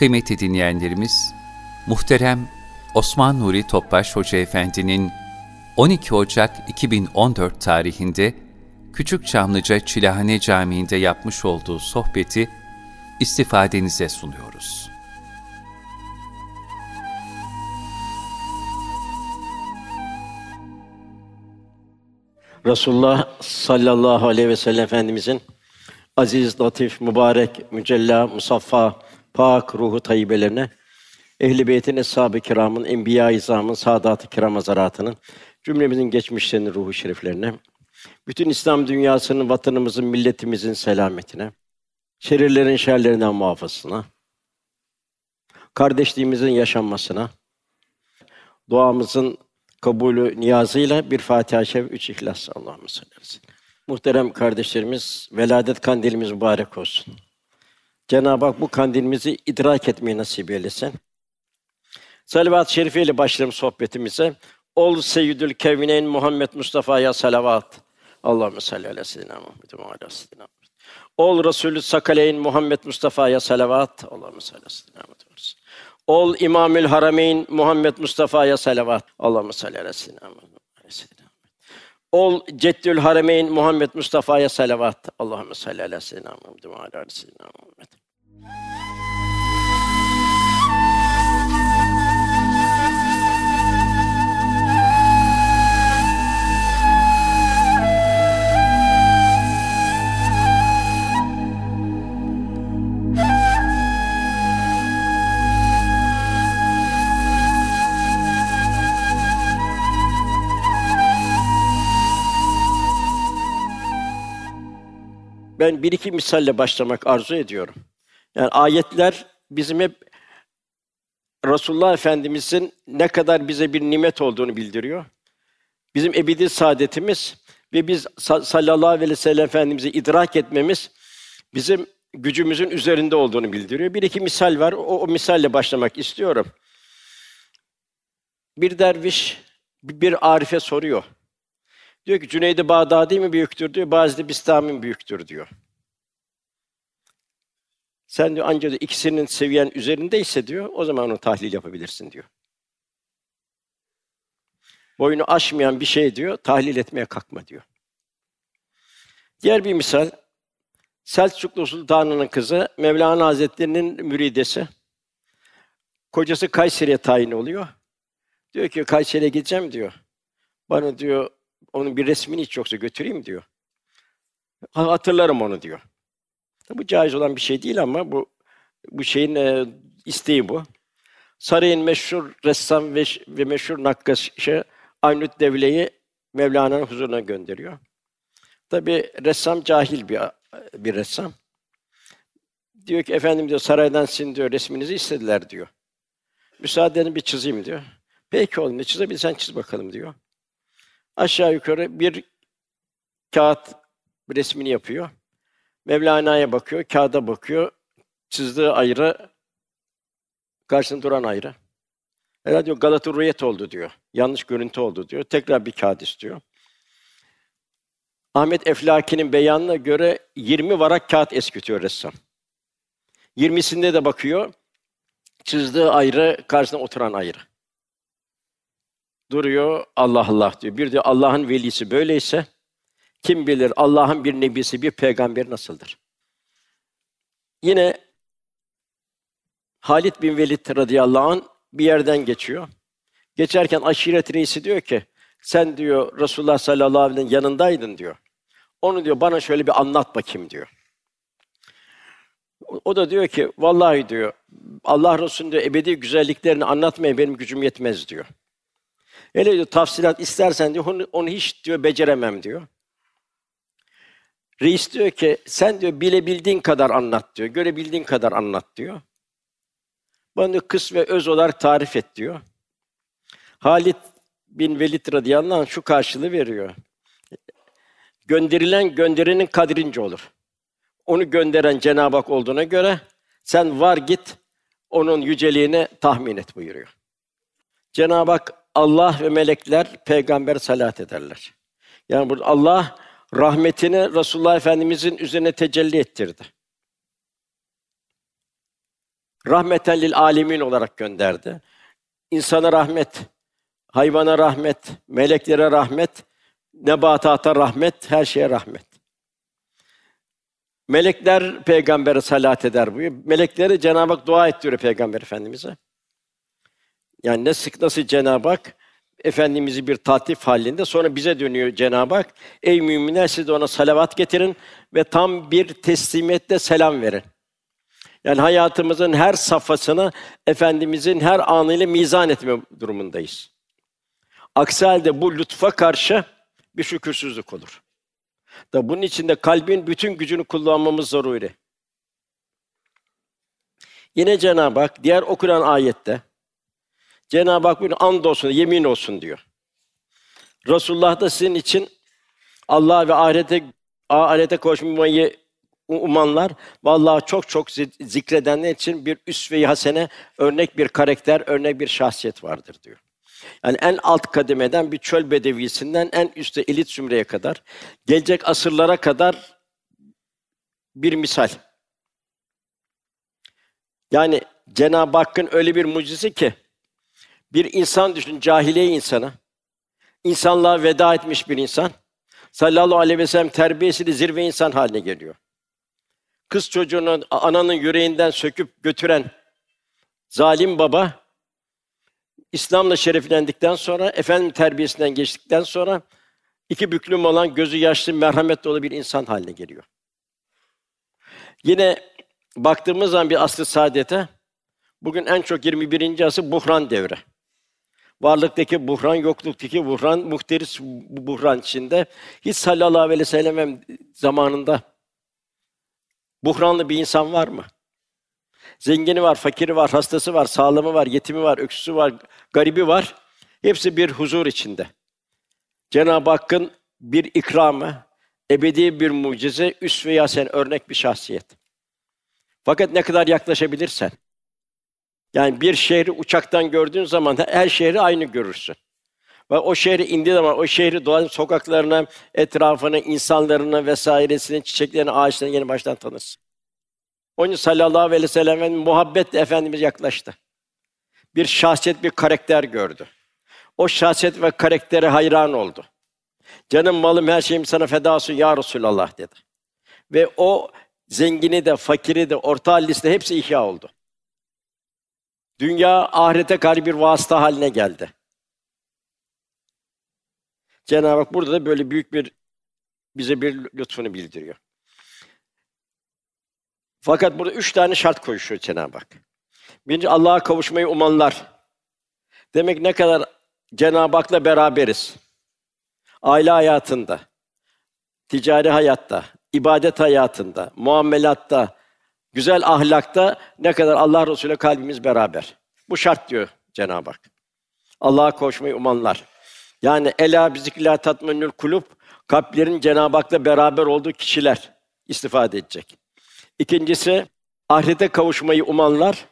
Kıymetli dinleyenlerimiz, muhterem Osman Nuri Topbaş Hoca Efendi'nin 12 Ocak 2014 tarihinde Küçük Çamlıca Çilahane Camii'nde yapmış olduğu sohbeti istifadenize sunuyoruz. Resulullah sallallahu aleyhi ve sellem Efendimizin aziz, latif, mübarek, mücella, musaffa, pak ruhu tayyibelerine, ehl-i beytin, eshab-ı kiramın, enbiya-i izamın, saadat-ı kiram hazaratının, cümlemizin geçmişlerinin ruhu şeriflerine, bütün İslam dünyasının, vatanımızın, milletimizin selametine, şerirlerin şerlerinden muhafazasına, kardeşliğimizin yaşanmasına, duamızın kabulü niyazıyla bir Fatiha-i Şerif, üç İhlas. Allahümme salli aleyhi Muhterem kardeşlerimiz, veladet kandilimiz mübarek olsun. Cenab-ı Hak bu kandilimizi idrak etmeyi nasip eylesin. Salavat-ı şerife ile başlayalım sohbetimize. Ol seyyidül kevneyn Muhammed Mustafa'ya salavat. Allahümme salli ala seyyidina Muhammed ve ala seyyidina Muhammed. Ol Resulü Sakaleyn Muhammed Mustafa'ya salavat. Allahümme salli ala seyyidina Muhammed. Ol İmamül Harameyn Muhammed Mustafa'ya salavat. Allahümme salli ala seyyidina Muhammed. Ol Ceddül Harameyn Muhammed Mustafa'ya salavat. Allahümme salli ala seyyidina Muhammed ve ala seyyidina Muhammed. Ben bir iki misalle başlamak arzu ediyorum. Yani ayetler bizim hep Resulullah Efendimizin ne kadar bize bir nimet olduğunu bildiriyor. Bizim ebedi saadetimiz ve biz sallallahu aleyhi ve sellem Efendimiz'i idrak etmemiz bizim gücümüzün üzerinde olduğunu bildiriyor. Bir iki misal var. O, o misalle başlamak istiyorum. Bir derviş bir arife soruyor. Diyor ki Cüneydi Bağdadi mi büyüktür diyor, Bazı Bistami mi büyüktür diyor. Sen diyor ancak ikisinin seviyen üzerindeyse diyor, o zaman onu tahlil yapabilirsin diyor. Boyunu aşmayan bir şey diyor, tahlil etmeye kalkma diyor. Diğer bir misal, Selçuklu Sultanı'nın kızı, Mevlana Hazretleri'nin müridesi. Kocası Kayseri'ye tayin oluyor. Diyor ki Kayseri'ye gideceğim diyor. Bana diyor onun bir resmini hiç yoksa götüreyim diyor. Hatırlarım onu diyor. Bu caiz olan bir şey değil ama bu bu şeyin e, isteği bu. Sarayın meşhur ressam ve, ve meşhur nakkaşı Aynut Devle'yi Mevlana'nın huzuruna gönderiyor. Tabi ressam cahil bir bir ressam. Diyor ki efendim diyor saraydan sizin diyor resminizi istediler diyor. Müsaade edin bir çizeyim diyor. Peki oğlum ne çizebilirsen çiz bakalım diyor. Aşağı yukarı bir kağıt resmini yapıyor. Mevlana'ya bakıyor, kağıda bakıyor. Çizdiği ayrı, karşısında duran ayrı. Herhalde diyor Galata Rüyet oldu diyor. Yanlış görüntü oldu diyor. Tekrar bir kağıt istiyor. Ahmet Eflaki'nin beyanına göre 20 varak kağıt eskitiyor ressam. 20'sinde de bakıyor. Çizdiği ayrı, karşısında oturan ayrı. Duruyor, Allah Allah diyor. Bir diyor Allah'ın velisi böyleyse kim bilir Allah'ın bir nebisi, bir peygamber nasıldır? Yine Halid bin Velid radıyallahu an bir yerden geçiyor. Geçerken aşiret reisi diyor ki, sen diyor Resulullah sallallahu aleyhi ve sellem yanındaydın diyor. Onu diyor bana şöyle bir anlat bakayım diyor. O da diyor ki, vallahi diyor, Allah Resulü'nün ebedi güzelliklerini anlatmaya benim gücüm yetmez diyor. Hele diyor tafsilat istersen diyor onu, onu hiç diyor beceremem diyor. Reis diyor ki sen diyor bilebildiğin kadar anlat diyor. Görebildiğin kadar anlat diyor. Bana diyor, kıs ve öz olarak tarif et diyor. Halit bin Velid radıyallahu anh şu karşılığı veriyor. Gönderilen gönderenin kadrince olur. Onu gönderen Cenab-ı Hak olduğuna göre sen var git onun yüceliğini tahmin et buyuruyor. Cenab-ı Hak Allah ve melekler peygamber salat ederler. Yani burada Allah rahmetini Resulullah Efendimizin üzerine tecelli ettirdi. rahmeten lil alemin olarak gönderdi. İnsana rahmet, hayvana rahmet, meleklere rahmet, nebatata rahmet, her şeye rahmet. Melekler peygambere salat eder buyuruyor. Melekleri Cenab-ı Hak dua ettiriyor peygamber efendimize. Yani ne sık nasıl Cenab-ı Hak efendimizi bir tatif halinde sonra bize dönüyor Cenab-ı Hak. Ey müminler siz de ona salavat getirin ve tam bir teslimiyetle selam verin. Yani hayatımızın her safhasını efendimizin her anıyla mizan etme durumundayız. Aksi halde bu lütfa karşı bir şükürsüzlük olur. Da bunun için de kalbin bütün gücünü kullanmamız zaruri. Yine Cenab-ı Hak diğer okunan ayette Cenab-ı Hak bir and olsun, yemin olsun diyor. Resulullah da sizin için Allah ve ahirete ahirete koşmayı umanlar vallahi çok çok zikredenler için bir üsve-i hasene, örnek bir karakter, örnek bir şahsiyet vardır diyor. Yani en alt kademeden bir çöl bedevisinden en üstte elit zümreye kadar, gelecek asırlara kadar bir misal. Yani Cenab-ı Hakk'ın öyle bir mucizesi ki bir insan düşün, cahiliye insanı. insanlığa veda etmiş bir insan. Sallallahu aleyhi ve sellem terbiyesiyle zirve insan haline geliyor. Kız çocuğunu ananın yüreğinden söküp götüren zalim baba İslam'la şereflendikten sonra, efendim terbiyesinden geçtikten sonra iki büklüm olan gözü yaşlı, merhamet dolu bir insan haline geliyor. Yine baktığımız zaman bir asr-ı saadete bugün en çok 21. asır buhran devri. Varlıktaki buhran, yokluktaki buhran, muhteris bu buhran içinde hiç sallallahu aleyhi ve sellem zamanında buhranlı bir insan var mı? Zengini var, fakiri var, hastası var, sağlamı var, yetimi var, öksüzü var, garibi var. Hepsi bir huzur içinde. Cenab-ı Hakk'ın bir ikramı, ebedi bir mucize, sen örnek bir şahsiyet. Fakat ne kadar yaklaşabilirsen, yani bir şehri uçaktan gördüğün zaman her şehri aynı görürsün. Ve o şehri indiği zaman o şehri doğal sokaklarına, etrafını, insanlarını vesairesini, çiçeklerini, ağaçlarını yeni baştan tanırsın. Onun için sallallahu aleyhi ve sellem'in muhabbetle Efendimiz yaklaştı. Bir şahsiyet, bir karakter gördü. O şahsiyet ve karaktere hayran oldu. Canım, malım, her şeyim sana feda olsun ya Resulallah dedi. Ve o zengini de, fakiri de, orta de hepsi ihya oldu. Dünya ahirete karşı bir vasıta haline geldi. Cenab-ı Hak burada da böyle büyük bir bize bir lütfunu bildiriyor. Fakat burada üç tane şart koşuyor Cenab-ı Hak. Birinci Allah'a kavuşmayı umanlar. Demek ne kadar Cenab-ı Hak'la beraberiz. Aile hayatında, ticari hayatta, ibadet hayatında, muamelatta, güzel ahlakta ne kadar Allah Resulü kalbimiz beraber. Bu şart diyor Cenab-ı Hak. Allah'a koşmayı umanlar. Yani ela bizikla tatmenül kulub kalplerin Cenab-ı Hak'la beraber olduğu kişiler istifade edecek. İkincisi ahirete kavuşmayı umanlar,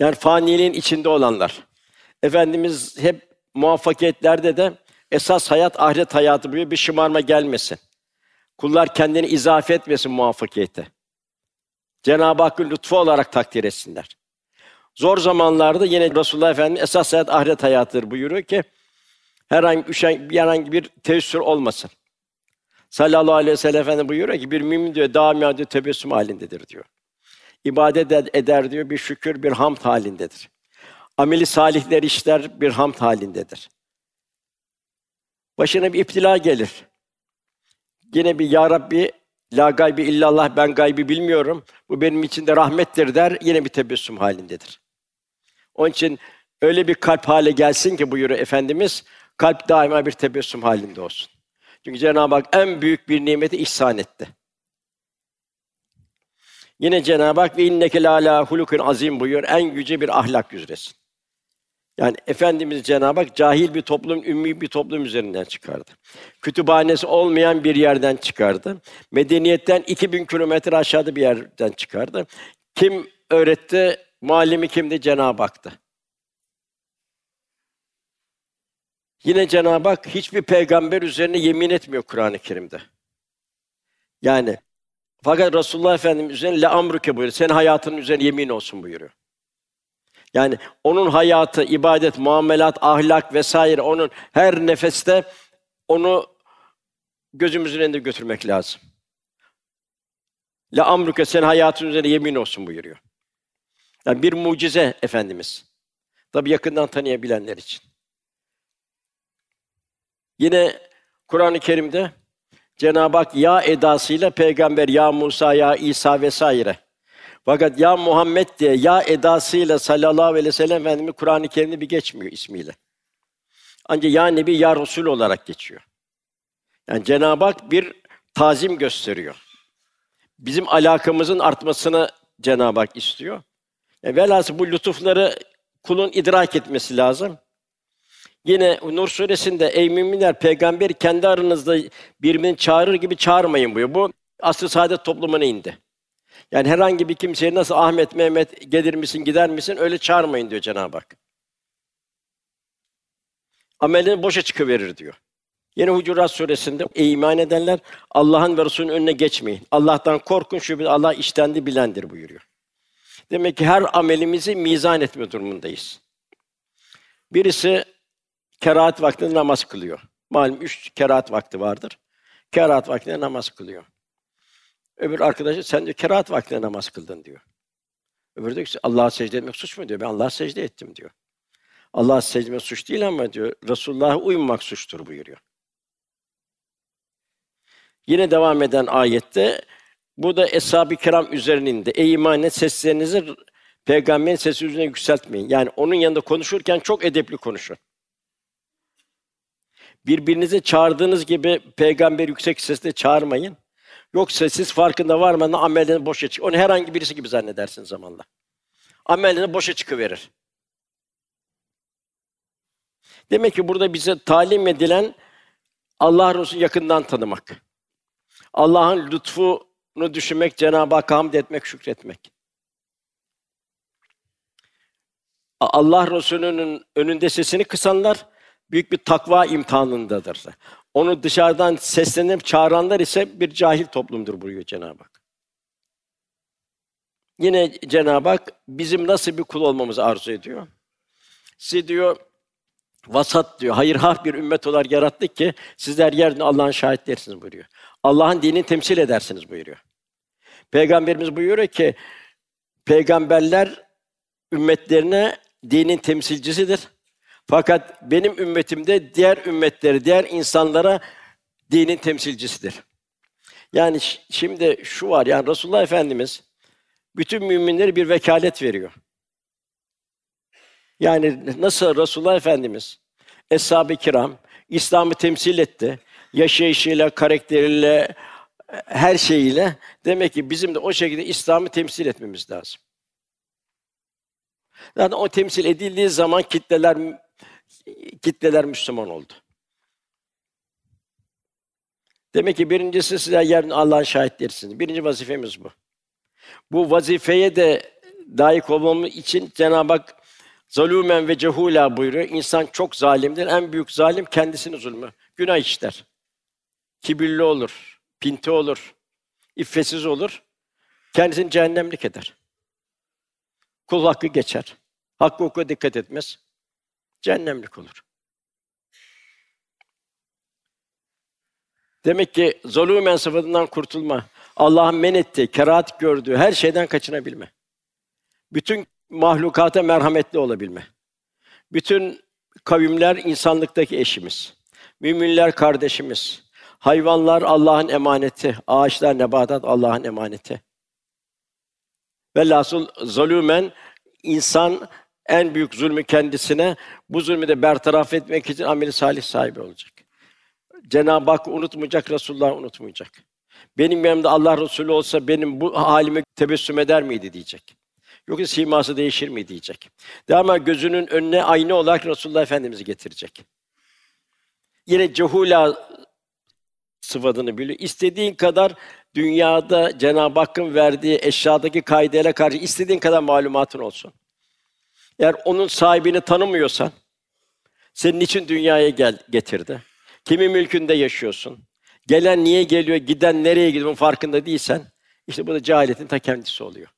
yani faniliğin içinde olanlar. Efendimiz hep muvaffakiyetlerde de esas hayat ahiret hayatı buyuruyor. Bir şımarma gelmesin. Kullar kendini izafe etmesin muvaffakiyete. Cenab-ı Hakk'ın lütfu olarak takdir etsinler. Zor zamanlarda yine Resulullah Efendimiz esas hayat ahiret hayatıdır buyuruyor ki herhangi üşen, herhangi bir teessür olmasın. Sallallahu aleyhi ve sellem Efendimiz buyuruyor ki bir mümin diyor daima diyor tebessüm halindedir diyor. İbadet eder diyor bir şükür bir hamd halindedir. Ameli salihler işler bir hamd halindedir. Başına bir iptila gelir. Yine bir ya Rabbi la gaybi illallah ben gaybi bilmiyorum. Bu benim için de rahmettir der. Yine bir tebessüm halindedir. Onun için öyle bir kalp hale gelsin ki buyuruyor efendimiz kalp daima bir tebessüm halinde olsun. Çünkü Cenab-ı Hak en büyük bir nimeti ihsan etti. Yine Cenab-ı Hak ve inneke la hulukun azim buyuruyor. En yüce bir ahlak üzeresin. Yani Efendimiz Cenab-ı Hak cahil bir toplum, ümmi bir toplum üzerinden çıkardı. Kütüphanesi olmayan bir yerden çıkardı. Medeniyetten 2000 kilometre aşağıda bir yerden çıkardı. Kim öğretti? Muallimi kimdi? Cenab-ı Hak'tı. Yine Cenab-ı Hak hiçbir peygamber üzerine yemin etmiyor Kur'an-ı Kerim'de. Yani Fakat Resulullah Efendimiz üzerine le amruke buyuruyor. Senin hayatının üzerine yemin olsun buyuruyor. Yani onun hayatı, ibadet, muamelat, ahlak vesaire onun her nefeste onu gözümüzün önünde götürmek lazım. La amruke sen hayatın üzerine yemin olsun buyuruyor. Yani bir mucize Efendimiz. Tabi yakından tanıyabilenler için. Yine Kur'an-ı Kerim'de Cenab-ı Hak ya edasıyla peygamber ya Musa ya İsa vesaire. Fakat ya Muhammed diye ya edasıyla sallallahu aleyhi ve sellem Efendimiz Kur'an-ı Kerim'de bir geçmiyor ismiyle. Ancak ya Nebi ya Resul olarak geçiyor. Yani Cenab-ı Hak bir tazim gösteriyor. Bizim alakamızın artmasını Cenab-ı Hak istiyor. E, velhasıl bu lütufları kulun idrak etmesi lazım. Yine Nur suresinde ey müminler peygamberi kendi aranızda birbirini çağırır gibi çağırmayın buyuruyor. Bu asr saadet toplumuna indi. Yani herhangi bir kimseye nasıl Ahmet, Mehmet gelir misin, gider misin öyle çağırmayın diyor Cenab-ı Hak. Amelini boşa çıkıverir diyor. Yine Hucurat suresinde ey iman edenler Allah'ın ve Resulünün önüne geçmeyin. Allah'tan korkun şüphesiz Allah iştendi bilendir buyuruyor. Demek ki her amelimizi mizan etme durumundayız. Birisi kerahat vaktinde namaz kılıyor. Malum üç kerahat vakti vardır. Kerahat vaktinde namaz kılıyor. Öbür arkadaşı sen de kerahat vaktinde namaz kıldın diyor. Öbürü diyor ki Allah'a secde etmek suç mu diyor. Ben Allah'a secde ettim diyor. Allah'a secde etmek suç değil ama diyor Resulullah'a uymamak suçtur buyuruyor. Yine devam eden ayette bu da eshab-ı kiram üzerinde ey iman et seslerinizi peygamberin sesi üzerine yükseltmeyin. Yani onun yanında konuşurken çok edepli konuşun. Birbirinize çağırdığınız gibi peygamber yüksek sesle çağırmayın. Yoksa siz farkında varmadan amelini boşa çık. Onu herhangi birisi gibi zannedersin zamanla. Amelini boşa çıkıverir. Demek ki burada bize talim edilen Allah Resulü yakından tanımak. Allah'ın lütfunu düşünmek, Cenab-ı Hakk'a hamd etmek, şükretmek. Allah Resulü'nün önünde sesini kısanlar büyük bir takva imtihanındadır. Onu dışarıdan seslenip çağıranlar ise bir cahil toplumdur buyuruyor Cenab-ı Hak. Yine Cenab-ı Hak bizim nasıl bir kul olmamızı arzu ediyor. Sizi diyor vasat diyor, hayırhah bir ümmet olarak yarattık ki sizler yerine Allah'ın şahitlersiniz buyuruyor. Allah'ın dinini temsil edersiniz buyuruyor. Peygamberimiz buyuruyor ki peygamberler ümmetlerine dinin temsilcisidir. Fakat benim ümmetimde diğer ümmetleri, diğer insanlara dinin temsilcisidir. Yani şimdi şu var yani Resulullah Efendimiz bütün müminlere bir vekalet veriyor. Yani nasıl Resulullah Efendimiz eshab-ı kiram İslam'ı temsil etti. Yaşayışıyla, karakteriyle, her şeyiyle demek ki bizim de o şekilde İslam'ı temsil etmemiz lazım. Zaten o temsil edildiği zaman kitleler kitleler Müslüman oldu. Demek ki birincisi size yarın Allah'ın şahitlerisiniz. Birinci vazifemiz bu. Bu vazifeye de layık olmamız için Cenab-ı Hak zalumen ve cehula buyuruyor. İnsan çok zalimdir. En büyük zalim kendisini zulmü. Günah işler. Kibirli olur, pinti olur, iffetsiz olur. Kendisini cehennemlik eder. Kul hakkı geçer. Hakkı hukuka dikkat etmez cehennemlik olur. Demek ki zulüm sıfatından kurtulma, Allah'ın men ettiği, kerahat gördüğü her şeyden kaçınabilme. Bütün mahlukata merhametli olabilme. Bütün kavimler insanlıktaki eşimiz. Müminler kardeşimiz. Hayvanlar Allah'ın emaneti, ağaçlar, nebatat Allah'ın emaneti. Velhasıl zulümen insan en büyük zulmü kendisine, bu zulmü de bertaraf etmek için ameli salih sahibi olacak. Cenab-ı Hak unutmayacak, Resulullah unutmayacak. Benim yanımda Allah Resulü olsa benim bu halime tebessüm eder miydi diyecek. Yoksa siması değişir mi diyecek. Ama gözünün önüne aynı olarak Resulullah Efendimiz'i getirecek. Yine cehula sıfatını biliyor. İstediğin kadar dünyada Cenab-ı Hakk'ın verdiği eşyadaki kaidelere karşı istediğin kadar malumatın olsun. Eğer onun sahibini tanımıyorsan, senin için dünyaya gel getirdi. Kimin mülkünde yaşıyorsun? Gelen niye geliyor, giden nereye gidiyor farkında değilsen, İşte bu da cehaletin ta kendisi oluyor.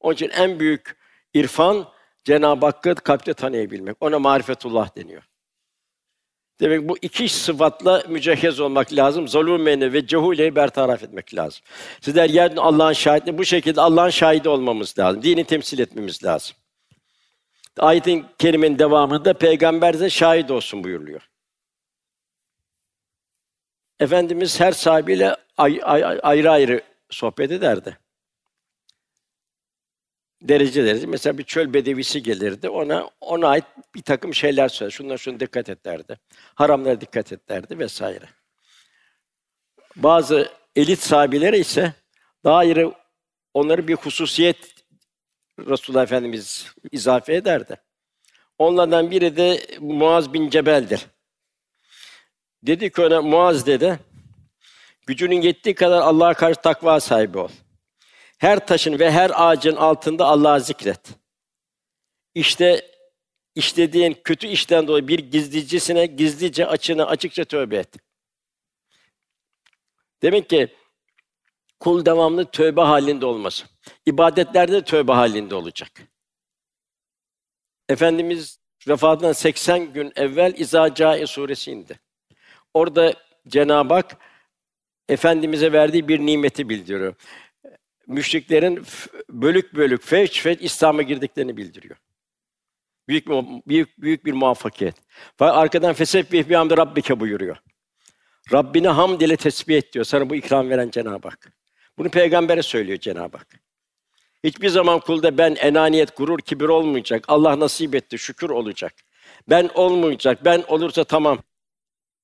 Onun için en büyük irfan Cenab-ı Hakk'ı kalpte tanıyabilmek. Ona marifetullah deniyor. Demek bu iki sıfatla mücehhez olmak lazım. Zulümeni ve cehuleyi bertaraf etmek lazım. Sizler yerden Allah'ın şahitliği bu şekilde Allah'ın şahidi olmamız lazım. Dini temsil etmemiz lazım. Ayetin kerimenin devamında peygamber de şahit olsun buyuruluyor. Efendimiz her sahibiyle ay, ay, ayrı ayrı sohbet ederdi. Derece derece. Mesela bir çöl bedevisi gelirdi. Ona ona ait bir takım şeyler söyler. Şundan şunu dikkat et derdi. Haramlara dikkat et derdi vesaire. Bazı elit sahabilere ise daha ayrı onları bir hususiyet Resulullah Efendimiz izafe ederdi. Onlardan biri de Muaz bin Cebel'dir. Dedi ki ona Muaz dedi, gücünün yettiği kadar Allah'a karşı takva sahibi ol. Her taşın ve her ağacın altında Allah'ı zikret. İşte işlediğin kötü işten dolayı bir gizlicisine gizlice açığını açıkça tövbe et. Demek ki kul devamlı tövbe halinde olması. İbadetlerde de tövbe halinde olacak. Efendimiz vefatından 80 gün evvel İza suresi indi. Orada Cenab-ı Hak efendimize verdiği bir nimeti bildiriyor. Müşriklerin bölük bölük feç feç İslam'a girdiklerini bildiriyor. Büyük bir, büyük büyük bir muvaffakiyet. Arkadan fesebbih bi hamdi rabbike buyuruyor. Rabbini hamd ile tesbih et diyor. Sana bu ikram veren Cenab-ı Hak. Bunu peygambere söylüyor Cenab-ı Hak. Hiçbir zaman kulda ben enaniyet, gurur, kibir olmayacak. Allah nasip etti, şükür olacak. Ben olmayacak. Ben olursa tamam.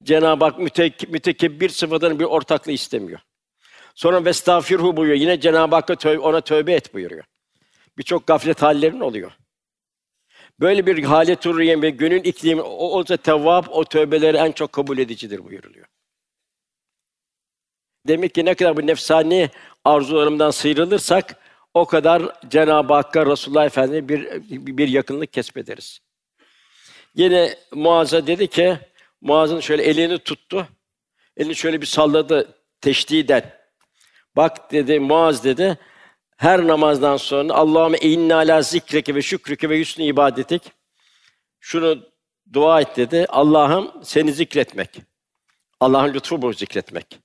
Cenab-ı Hak mütek mütekebbir sıfatının bir ortaklığı istemiyor. Sonra vestağfirhu buyuruyor. Yine Cenab-ı Hakk'a tövbe, ona tövbe et buyuruyor. Birçok gaflet hallerin oluyor. Böyle bir halet urriyen ve gönül iklimi o olsa tevvap o tövbeleri en çok kabul edicidir buyuruluyor. Demek ki ne kadar bu nefsani arzularımdan sıyrılırsak o kadar Cenab-ı Hakk'a Resulullah Efendimiz'e bir, bir yakınlık kesbederiz. Yine Muaz'a dedi ki, Muaz'ın şöyle elini tuttu, elini şöyle bir salladı teşdiden. Bak dedi Muaz dedi, her namazdan sonra Allahümme inna ala zikreke ve şükreke ve hüsnü ibadetik. Şunu dua et dedi. Allah'ım seni zikretmek. Allah'ın lütfu bu zikretmek.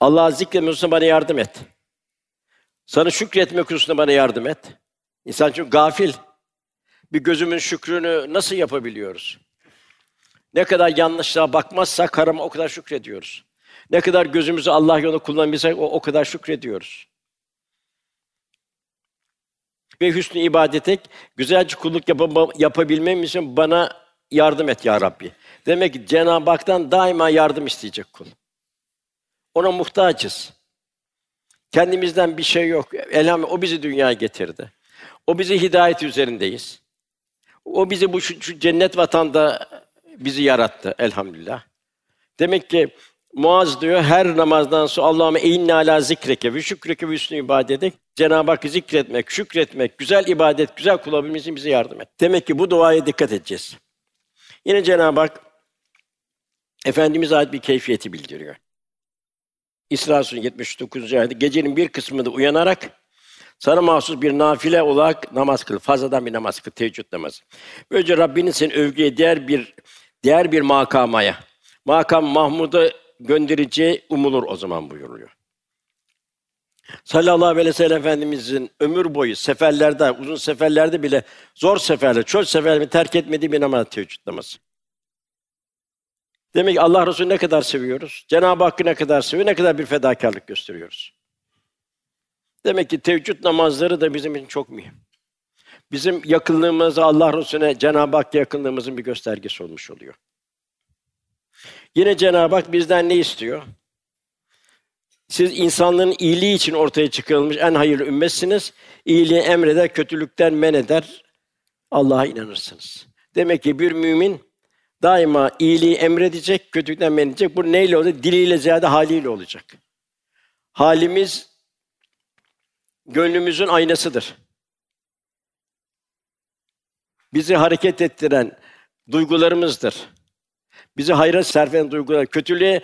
Allah'ı zikretmek bana yardım et. Sana şükretmek hususunda bana yardım et. İnsan çünkü gafil. Bir gözümün şükrünü nasıl yapabiliyoruz? Ne kadar yanlışlığa bakmazsak harama o kadar şükrediyoruz. Ne kadar gözümüzü Allah yolunda kullanabilirsek o, o kadar şükrediyoruz. Ve hüsnü ibadetek güzelce kulluk yap- yapabilmem için bana yardım et ya Rabbi. Demek ki Cenab-ı Hak'tan daima yardım isteyecek kul. Ona muhtacız. Kendimizden bir şey yok. Elhamdülillah o bizi dünyaya getirdi. O bizi hidayet üzerindeyiz. O bizi bu şu, şu cennet vatanda bizi yarattı elhamdülillah. Demek ki Muaz diyor her namazdan sonra Allah'ıma eğinne ala zikreke ve şükreke ve üstüne ibadetek Cenab-ı Hakk'ı zikretmek, şükretmek, güzel ibadet, güzel için bize yardım et. Demek ki bu duaya dikkat edeceğiz. Yine Cenab-ı Hak Efendimiz ait bir keyfiyeti bildiriyor. İsra Suresi 79. ayette gecenin bir kısmında uyanarak sana mahsus bir nafile olarak namaz kıl. Fazladan bir namaz kıl, teheccüd namazı. Böylece Rabbinin seni övgüye değer bir diğer bir makamaya, makam Mahmud'a göndereceği umulur o zaman buyuruluyor. Sallallahu aleyhi ve sellem Efendimizin ömür boyu seferlerde, uzun seferlerde bile zor seferler, çöl seferlerini terk etmediği bir namaz teheccüd namazı. Demek ki Allah Resulü ne kadar seviyoruz? Cenab-ı Hakk'ı ne kadar seviyor, ne kadar bir fedakarlık gösteriyoruz. Demek ki teheccüd namazları da bizim için çok mühim. Bizim yakınlığımızı Allah Resulüne, Cenab-ı Hakk'a yakınlığımızın bir göstergesi olmuş oluyor. Yine Cenab-ı Hak bizden ne istiyor? Siz insanlığın iyiliği için ortaya çıkarılmış en hayırlı ümmetsiniz. İyiliği emreder, kötülükten men eder. Allah'a inanırsınız. Demek ki bir mümin daima iyiliği emredecek, kötülükten men edecek. Bu neyle olacak? Diliyle ziyade haliyle olacak. Halimiz gönlümüzün aynasıdır. Bizi hareket ettiren duygularımızdır. Bizi hayra serf eden duygular, kötülüğe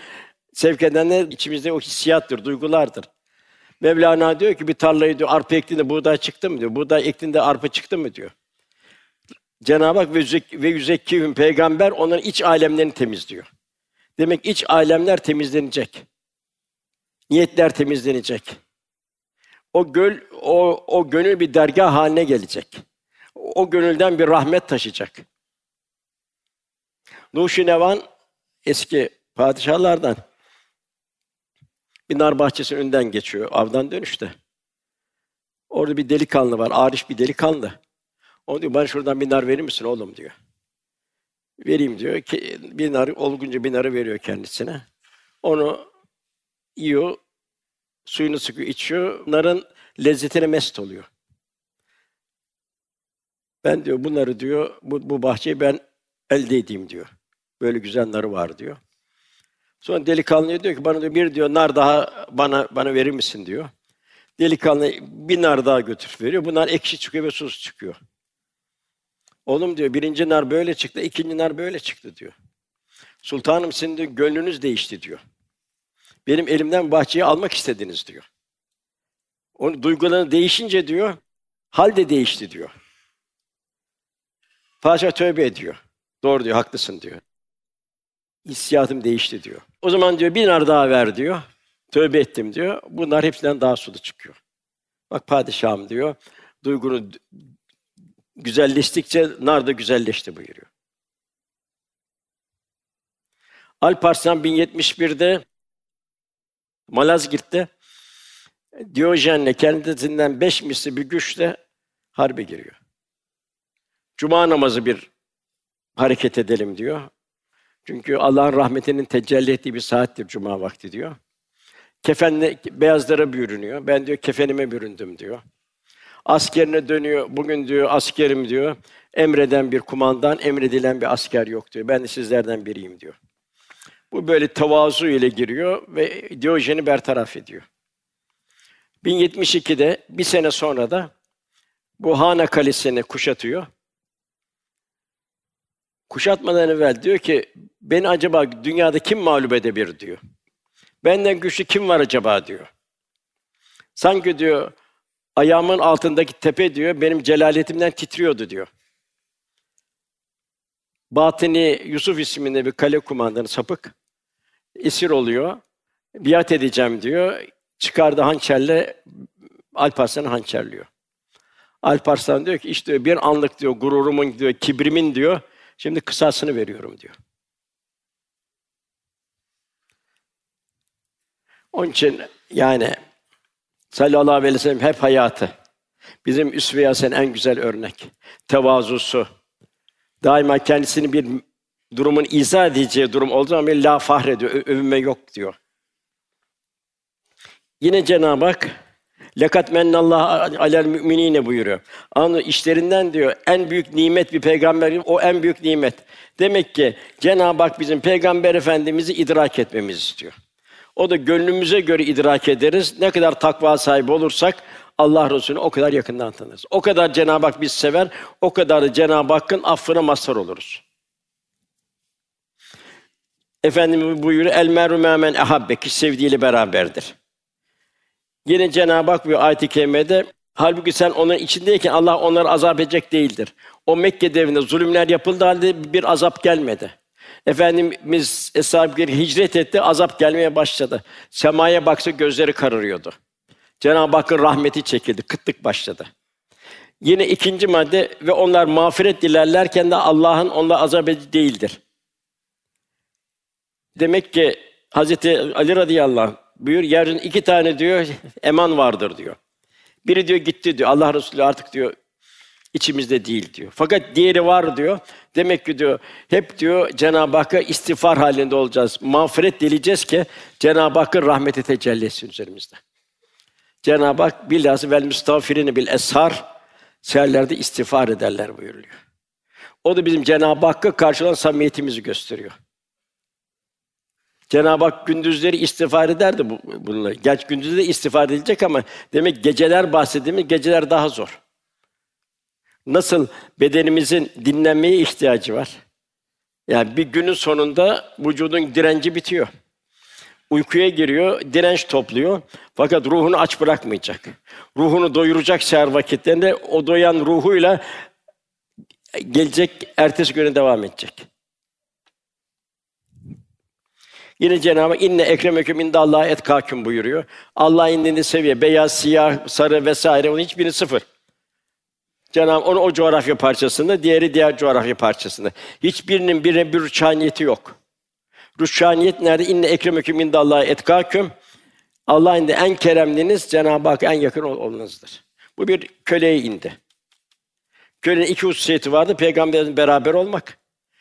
Sevk edenler içimizde o hissiyattır, duygulardır. Mevlana diyor ki bir tarlayı diyor arpa ektiğinde buğday çıktı mı diyor. Buğday ektiğinde arpa çıktı mı diyor. Cenab-ı Hak ve, yüzek, ve yüzekkihüm peygamber onların iç alemlerini temizliyor. Demek iç alemler temizlenecek. Niyetler temizlenecek. O göl, o, o gönül bir dergah haline gelecek. O gönülden bir rahmet taşıyacak. Nuşinevan eski padişahlardan bir nar bahçesinin önünden geçiyor avdan dönüşte. Orada bir delikanlı var, arif bir delikanlı. O diyor, bana şuradan bir nar verir misin oğlum diyor. Vereyim diyor. Bir nar, olgunca bir narı veriyor kendisine. Onu yiyor, suyunu sıkıyor, içiyor. Narın lezzetine mest oluyor. Ben diyor bunları diyor, bu, bu bahçeyi ben elde edeyim diyor. Böyle güzel narı var diyor. Sonra delikanlı diyor ki bana diyor bir diyor nar daha bana bana verir misin diyor. Delikanlı bir nar daha götür veriyor. Bu nar ekşi çıkıyor ve sus çıkıyor. Oğlum diyor birinci nar böyle çıktı, ikinci nar böyle çıktı diyor. Sultanım sizin de gönlünüz değişti diyor. Benim elimden bahçeyi almak istediniz diyor. Onun duyguları değişince diyor, hal de değişti diyor. Padişah tövbe ediyor. Doğru diyor, haklısın diyor. Hissiyatım değişti diyor. O zaman diyor bir nar daha ver diyor. Tövbe ettim diyor. Bunlar hepsinden daha sulu çıkıyor. Bak padişahım diyor. Duygunu güzelleştikçe nar da güzelleşti buyuruyor. Alparslan 1071'de Malazgirt'te Diyojen'le kendisinden beş misli bir güçle harbe giriyor. Cuma namazı bir hareket edelim diyor. Çünkü Allah'ın rahmetinin tecelli ettiği bir saattir cuma vakti diyor. Kefenle beyazlara bürünüyor. Ben diyor kefenime büründüm diyor. Askerine dönüyor. Bugün diyor askerim diyor. Emreden bir kumandan, emredilen bir asker yok diyor. Ben de sizlerden biriyim diyor. Bu böyle tevazu ile giriyor ve Diyojen'i bertaraf ediyor. 1072'de bir sene sonra da bu Hana Kalesi'ni kuşatıyor. Kuşatmadan evvel diyor ki, beni acaba dünyada kim mağlup edebilir diyor. Benden güçlü kim var acaba diyor. Sanki diyor, ayağımın altındaki tepe diyor, benim celaletimden titriyordu diyor. Batini Yusuf isminde bir kale kumandanı sapık esir oluyor. Biat edeceğim diyor. Çıkardı hançerle Alparslan'ı hançerliyor. Alparslan diyor ki işte bir anlık diyor gururumun diyor kibrimin diyor Şimdi kısasını veriyorum diyor. Onun için yani sallallahu aleyhi ve sellem hep hayatı. Bizim üsve yasen en güzel örnek. Tevazusu. Daima kendisini bir durumun izah edeceği durum olduğu zaman la fahrediyor, övünme yok diyor. Yine Cenab-ı Hak Lekat mennallahu alel müminine buyuruyor. Anı işlerinden diyor en büyük nimet bir peygamber o en büyük nimet. Demek ki Cenab-ı Hak bizim peygamber efendimizi idrak etmemizi istiyor. O da gönlümüze göre idrak ederiz. Ne kadar takva sahibi olursak Allah Resulü'nü o kadar yakından tanırız. O kadar Cenab-ı Hak biz sever, o kadar da Cenab-ı Hakk'ın affına mazhar oluruz. Efendimiz buyuruyor, el meru men ehabbe ki sevdiğiyle beraberdir. Yine Cenab-ı Hak bir ayet-i kerimede halbuki sen onların içindeyken Allah onları azap edecek değildir. O Mekke devrinde zulümler yapıldı halde bir azap gelmedi. Efendimiz eshab hicret etti, azap gelmeye başladı. Semaya baksa gözleri kararıyordu. Cenab-ı Hakk'ın rahmeti çekildi, kıtlık başladı. Yine ikinci madde ve onlar mağfiret dilerlerken de Allah'ın onlara azap edici değildir. Demek ki Hazreti Ali radıyallahu anh buyur yerin iki tane diyor eman vardır diyor. Biri diyor gitti diyor. Allah Resulü artık diyor içimizde değil diyor. Fakat diğeri var diyor. Demek ki diyor hep diyor Cenab-ı Hakk'a istiğfar halinde olacağız. Mağfiret dileyeceğiz ki Cenab-ı Hakk'ın rahmeti tecelli etsin üzerimizde. Cenab-ı Hak bilhassa vel müstağfirine bil eshar seherlerde istiğfar ederler buyuruyor. O da bizim Cenab-ı Hakk'a karşı olan samimiyetimizi gösteriyor. Cenab-ı Hak gündüzleri istiğfar ederdi bu, bunları. Gerçi gündüzde de istiğfar edilecek ama demek geceler bahsettiğimiz geceler daha zor. Nasıl bedenimizin dinlenmeye ihtiyacı var. Yani bir günün sonunda vücudun direnci bitiyor. uykuya giriyor, direnç topluyor. Fakat ruhunu aç bırakmayacak. Ruhunu doyuracak seher vakitlerinde o doyan ruhuyla gelecek ertesi güne devam edecek. Yine Cenab-ı Hak inne ekremeküm indallah etkâküm buyuruyor. Allah indini seviye beyaz, siyah, sarı vesaire onun hiçbirini sıfır. Cenab-ı onu o coğrafya parçasında, diğeri diğer coğrafya parçasında. Hiçbirinin birine bir rüçhaniyeti yok. Rüçhaniyet nerede? İnne ekremeküm indallah etkâküm. Allah'ın indi en keremliniz Cenab-ı Hak en yakın olanınızdır. Bu bir köleye indi. Kölenin iki hususiyeti vardı. Peygamberin beraber olmak.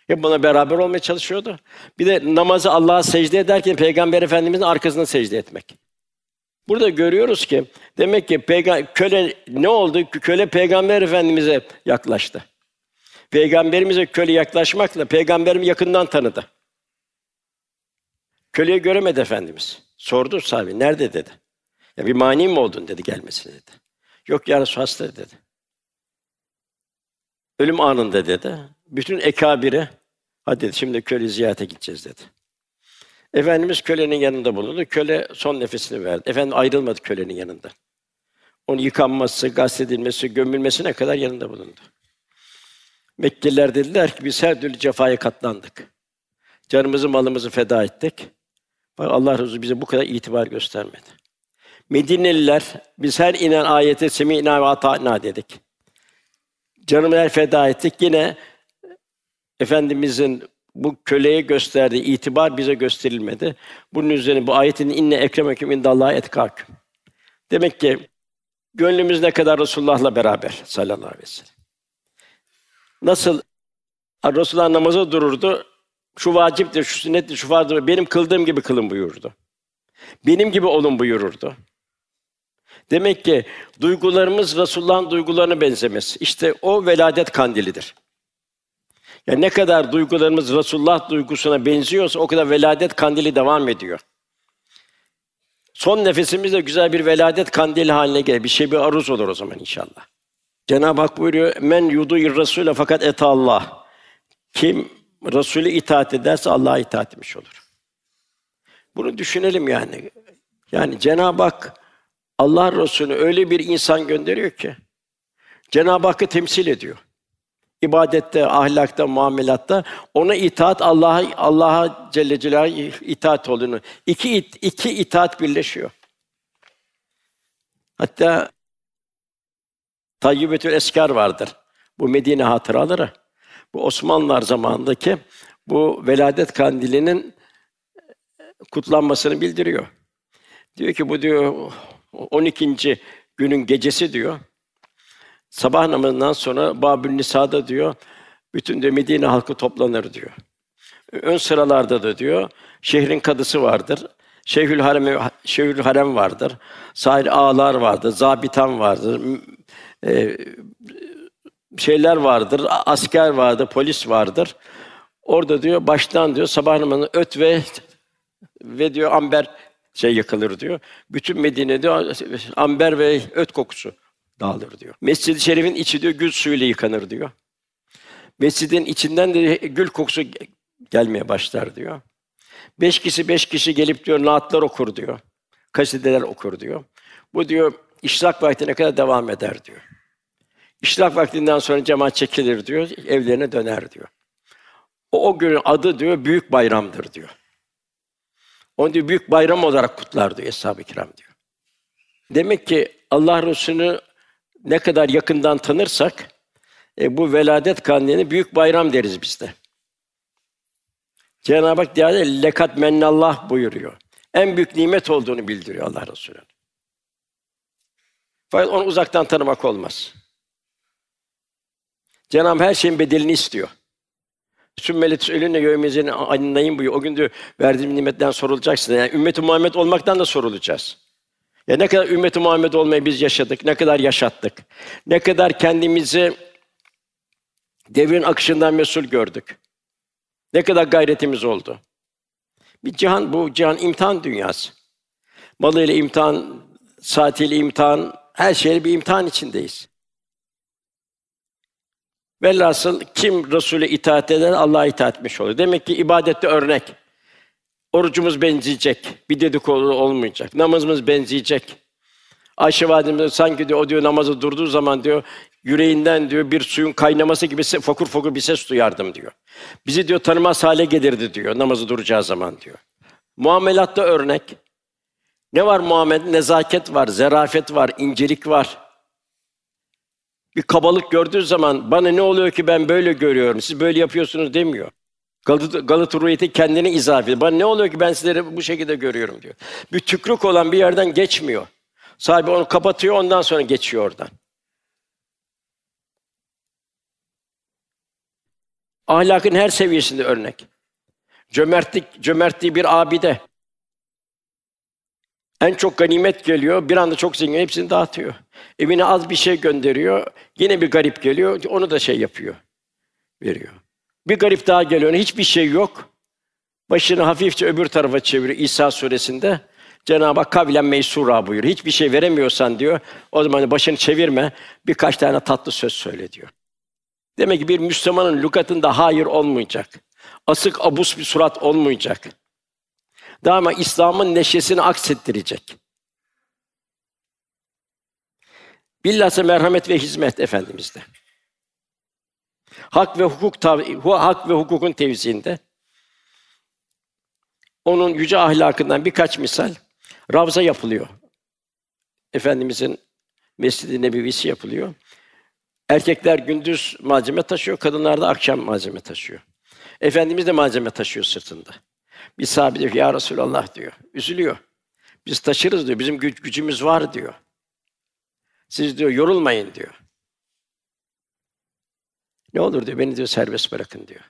Hep buna beraber olmaya çalışıyordu. Bir de namazı Allah'a secde ederken Peygamber Efendimizin arkasında secde etmek. Burada görüyoruz ki demek ki köle ne oldu? Köle Peygamber Efendimize yaklaştı. Peygamberimize köle yaklaşmakla peygamberim yakından tanıdı. Köleyi göremedi efendimiz. Sordu sahibi, nerede dedi. Ya bir mani mi oldun dedi gelmesine dedi. Yok ya Resul hasta dedi. Ölüm anında dedi. Bütün ekabire hadi dedi, şimdi köle ziyarete gideceğiz dedi. Efendimiz kölenin yanında bulundu. Köle son nefesini verdi. Efendim ayrılmadı kölenin yanında. Onun yıkanması, gasledilmesi, gömülmesine kadar yanında bulundu. Mekkeliler dediler ki biz her türlü cefaya katlandık. Canımızı, malımızı feda ettik. Bak Allah Resulü bize bu kadar itibar göstermedi. Medineliler biz her inen ayete semînâ ve atâ'nâ dedik. Canımı feda ettik. Yine Efendimizin bu köleye gösterdiği itibar bize gösterilmedi. Bunun üzerine bu ayetin inne ekremeküm indallah etkâküm. Demek ki gönlümüz ne kadar Resulullah'la beraber sallallahu aleyhi ve sellem. Nasıl Resulullah namaza dururdu, şu vaciptir, şu sünnettir, şu farzdır, benim kıldığım gibi kılın buyurdu. Benim gibi olun buyururdu. Demek ki duygularımız Resulullah'ın duygularına benzemez. İşte o veladet kandilidir. Yani ne kadar duygularımız Resulullah duygusuna benziyorsa o kadar veladet kandili devam ediyor. Son nefesimiz de güzel bir veladet kandili haline gelir. Bir şey bir aruz olur o zaman inşallah. Cenab-ı Hak buyuruyor: "Men yudu'ir Rasule fakat et Allah." Kim Resulü itaat ederse Allah'a itaat etmiş olur. Bunu düşünelim yani. Yani Cenab-ı Hak Allah Resulü öyle bir insan gönderiyor ki Cenab-ı Hakk'ı temsil ediyor. İbadette, ahlakta, muamelatta ona itaat Allah'a Allah'a Celle Celaluhu itaat olduğunu iki iki itaat birleşiyor. Hatta Tayyibetül Eskar vardır. Bu Medine hatıraları. Bu Osmanlılar zamanındaki bu veladet kandilinin kutlanmasını bildiriyor. Diyor ki bu diyor 12. günün gecesi diyor. Sabah namazından sonra Babül Nisa'da diyor bütün de Medine halkı toplanır diyor. Ön sıralarda da diyor şehrin kadısı vardır. Şeyhül Harem Şeyhül Harem vardır. Sahil ağalar vardır, zabitan vardır. E, şeyler vardır, asker vardır, polis vardır. Orada diyor baştan diyor sabah namazını öt ve ve diyor amber şey yakılır diyor. Bütün Medine'de amber ve öt kokusu dağılır diyor. Mescid-i Şerif'in içi diyor gül suyuyla yıkanır diyor. Mescidin içinden de gül kokusu gelmeye başlar diyor. Beş kişi beş kişi gelip diyor naatlar okur diyor. Kasideler okur diyor. Bu diyor işrak vaktine kadar devam eder diyor. İşrak vaktinden sonra cemaat çekilir diyor, evlerine döner diyor. O, o günün adı diyor büyük bayramdır diyor. Onu diyor büyük bayram olarak kutlar diyor Eshab-ı Kiram diyor. Demek ki Allah Resulü'nü ne kadar yakından tanırsak e, bu veladet kandilini büyük bayram deriz biz de. Cenab-ı Hak diyor lekat mennallah buyuruyor. En büyük nimet olduğunu bildiriyor Allah Resulü. Fakat onu uzaktan tanımak olmaz. Cenab-ı her şeyin bedelini istiyor. Sümmelet ölünle yövmezini anlayın buyuruyor. O gün diyor verdiğim nimetten sorulacaksın. Yani ümmet-i Muhammed olmaktan da sorulacağız. Ya ne kadar ümmet-i Muhammed olmayı biz yaşadık, ne kadar yaşattık. Ne kadar kendimizi devrin akışından mesul gördük. Ne kadar gayretimiz oldu. Bir cihan bu cihan imtihan dünyası. Malıyla imtihan, saatiyle imtihan, her şeyle bir imtihan içindeyiz. Velhasıl kim Resul'e itaat eder, Allah'a itaat etmiş olur. Demek ki ibadette örnek. Orucumuz benzeyecek. Bir dedikodu olmayacak. Namazımız benzeyecek. Ayşe validemiz sanki diyor o diyor namazı durduğu zaman diyor yüreğinden diyor bir suyun kaynaması gibi fokur fokur bir ses duyardım diyor. Bizi diyor tanımaz hale gelirdi diyor namazı duracağı zaman diyor. Muamelatta örnek. Ne var muamelet? Nezaket var, zerafet var, incelik var. Bir kabalık gördüğü zaman bana ne oluyor ki ben böyle görüyorum, siz böyle yapıyorsunuz demiyor. Galata, Galata Ruhiyeti kendini izah ediyor. Bana ne oluyor ki ben sizleri bu şekilde görüyorum diyor. Bir tükrük olan bir yerden geçmiyor. Sahibi onu kapatıyor, ondan sonra geçiyor oradan. Ahlakın her seviyesinde örnek. Cömertlik, cömertliği bir abide. En çok ganimet geliyor, bir anda çok zengin, hepsini dağıtıyor. Evine az bir şey gönderiyor, yine bir garip geliyor, onu da şey yapıyor, veriyor. Bir garip daha geliyor, hiçbir şey yok. Başını hafifçe öbür tarafa çeviriyor İsa suresinde. Cenab-ı Hak kabilen meysura buyuruyor. Hiçbir şey veremiyorsan diyor, o zaman başını çevirme, birkaç tane tatlı söz söyle diyor. Demek ki bir Müslümanın lügatında hayır olmayacak. Asık abus bir surat olmayacak. Daima İslam'ın neşesini aksettirecek. Bilhassa merhamet ve hizmet efendimizde. Hak ve hukuk hak ve hukukun tevziinde onun yüce ahlakından birkaç misal Ravza yapılıyor. Efendimizin Mescid-i Nebevisi yapılıyor. Erkekler gündüz malzeme taşıyor, kadınlar da akşam malzeme taşıyor. Efendimiz de malzeme taşıyor sırtında. Bir sahabe diyor ki, Ya Resulallah diyor. Üzülüyor. Biz taşırız diyor. Bizim güc- gücümüz var diyor. Siz diyor yorulmayın diyor. Ne olur diyor, beni diyor serbest bırakın diyor.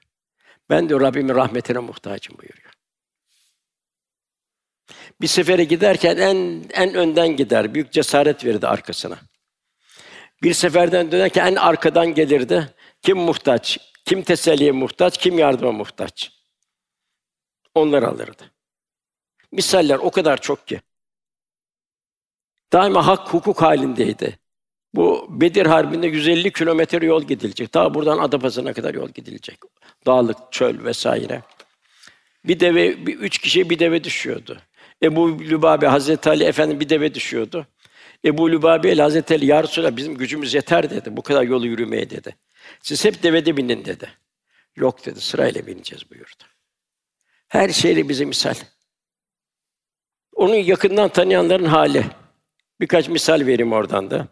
Ben diyor Rabbimin rahmetine muhtacım buyuruyor. Bir sefere giderken en en önden gider. Büyük cesaret verirdi arkasına. Bir seferden dönerken en arkadan gelirdi. Kim muhtaç? Kim teselliye muhtaç? Kim yardıma muhtaç? Onları alırdı. Misaller o kadar çok ki. Daima hak hukuk halindeydi. Bu Bedir Harbi'nde 150 kilometre yol gidilecek. Ta buradan Adapazarı'na kadar yol gidilecek. Dağlık, çöl vesaire. Bir deve, bir, üç kişiye bir deve düşüyordu. Ebu Lübabe, Hazreti Ali Efendi bir deve düşüyordu. Ebu Lübabe ile Hazreti Ali, Ya Resulallah bizim gücümüz yeter dedi. Bu kadar yolu yürümeye dedi. Siz hep devede binin dedi. Yok dedi, sırayla bineceğiz buyurdu. Her şeyle bize misal. Onu yakından tanıyanların hali. Birkaç misal vereyim oradan da.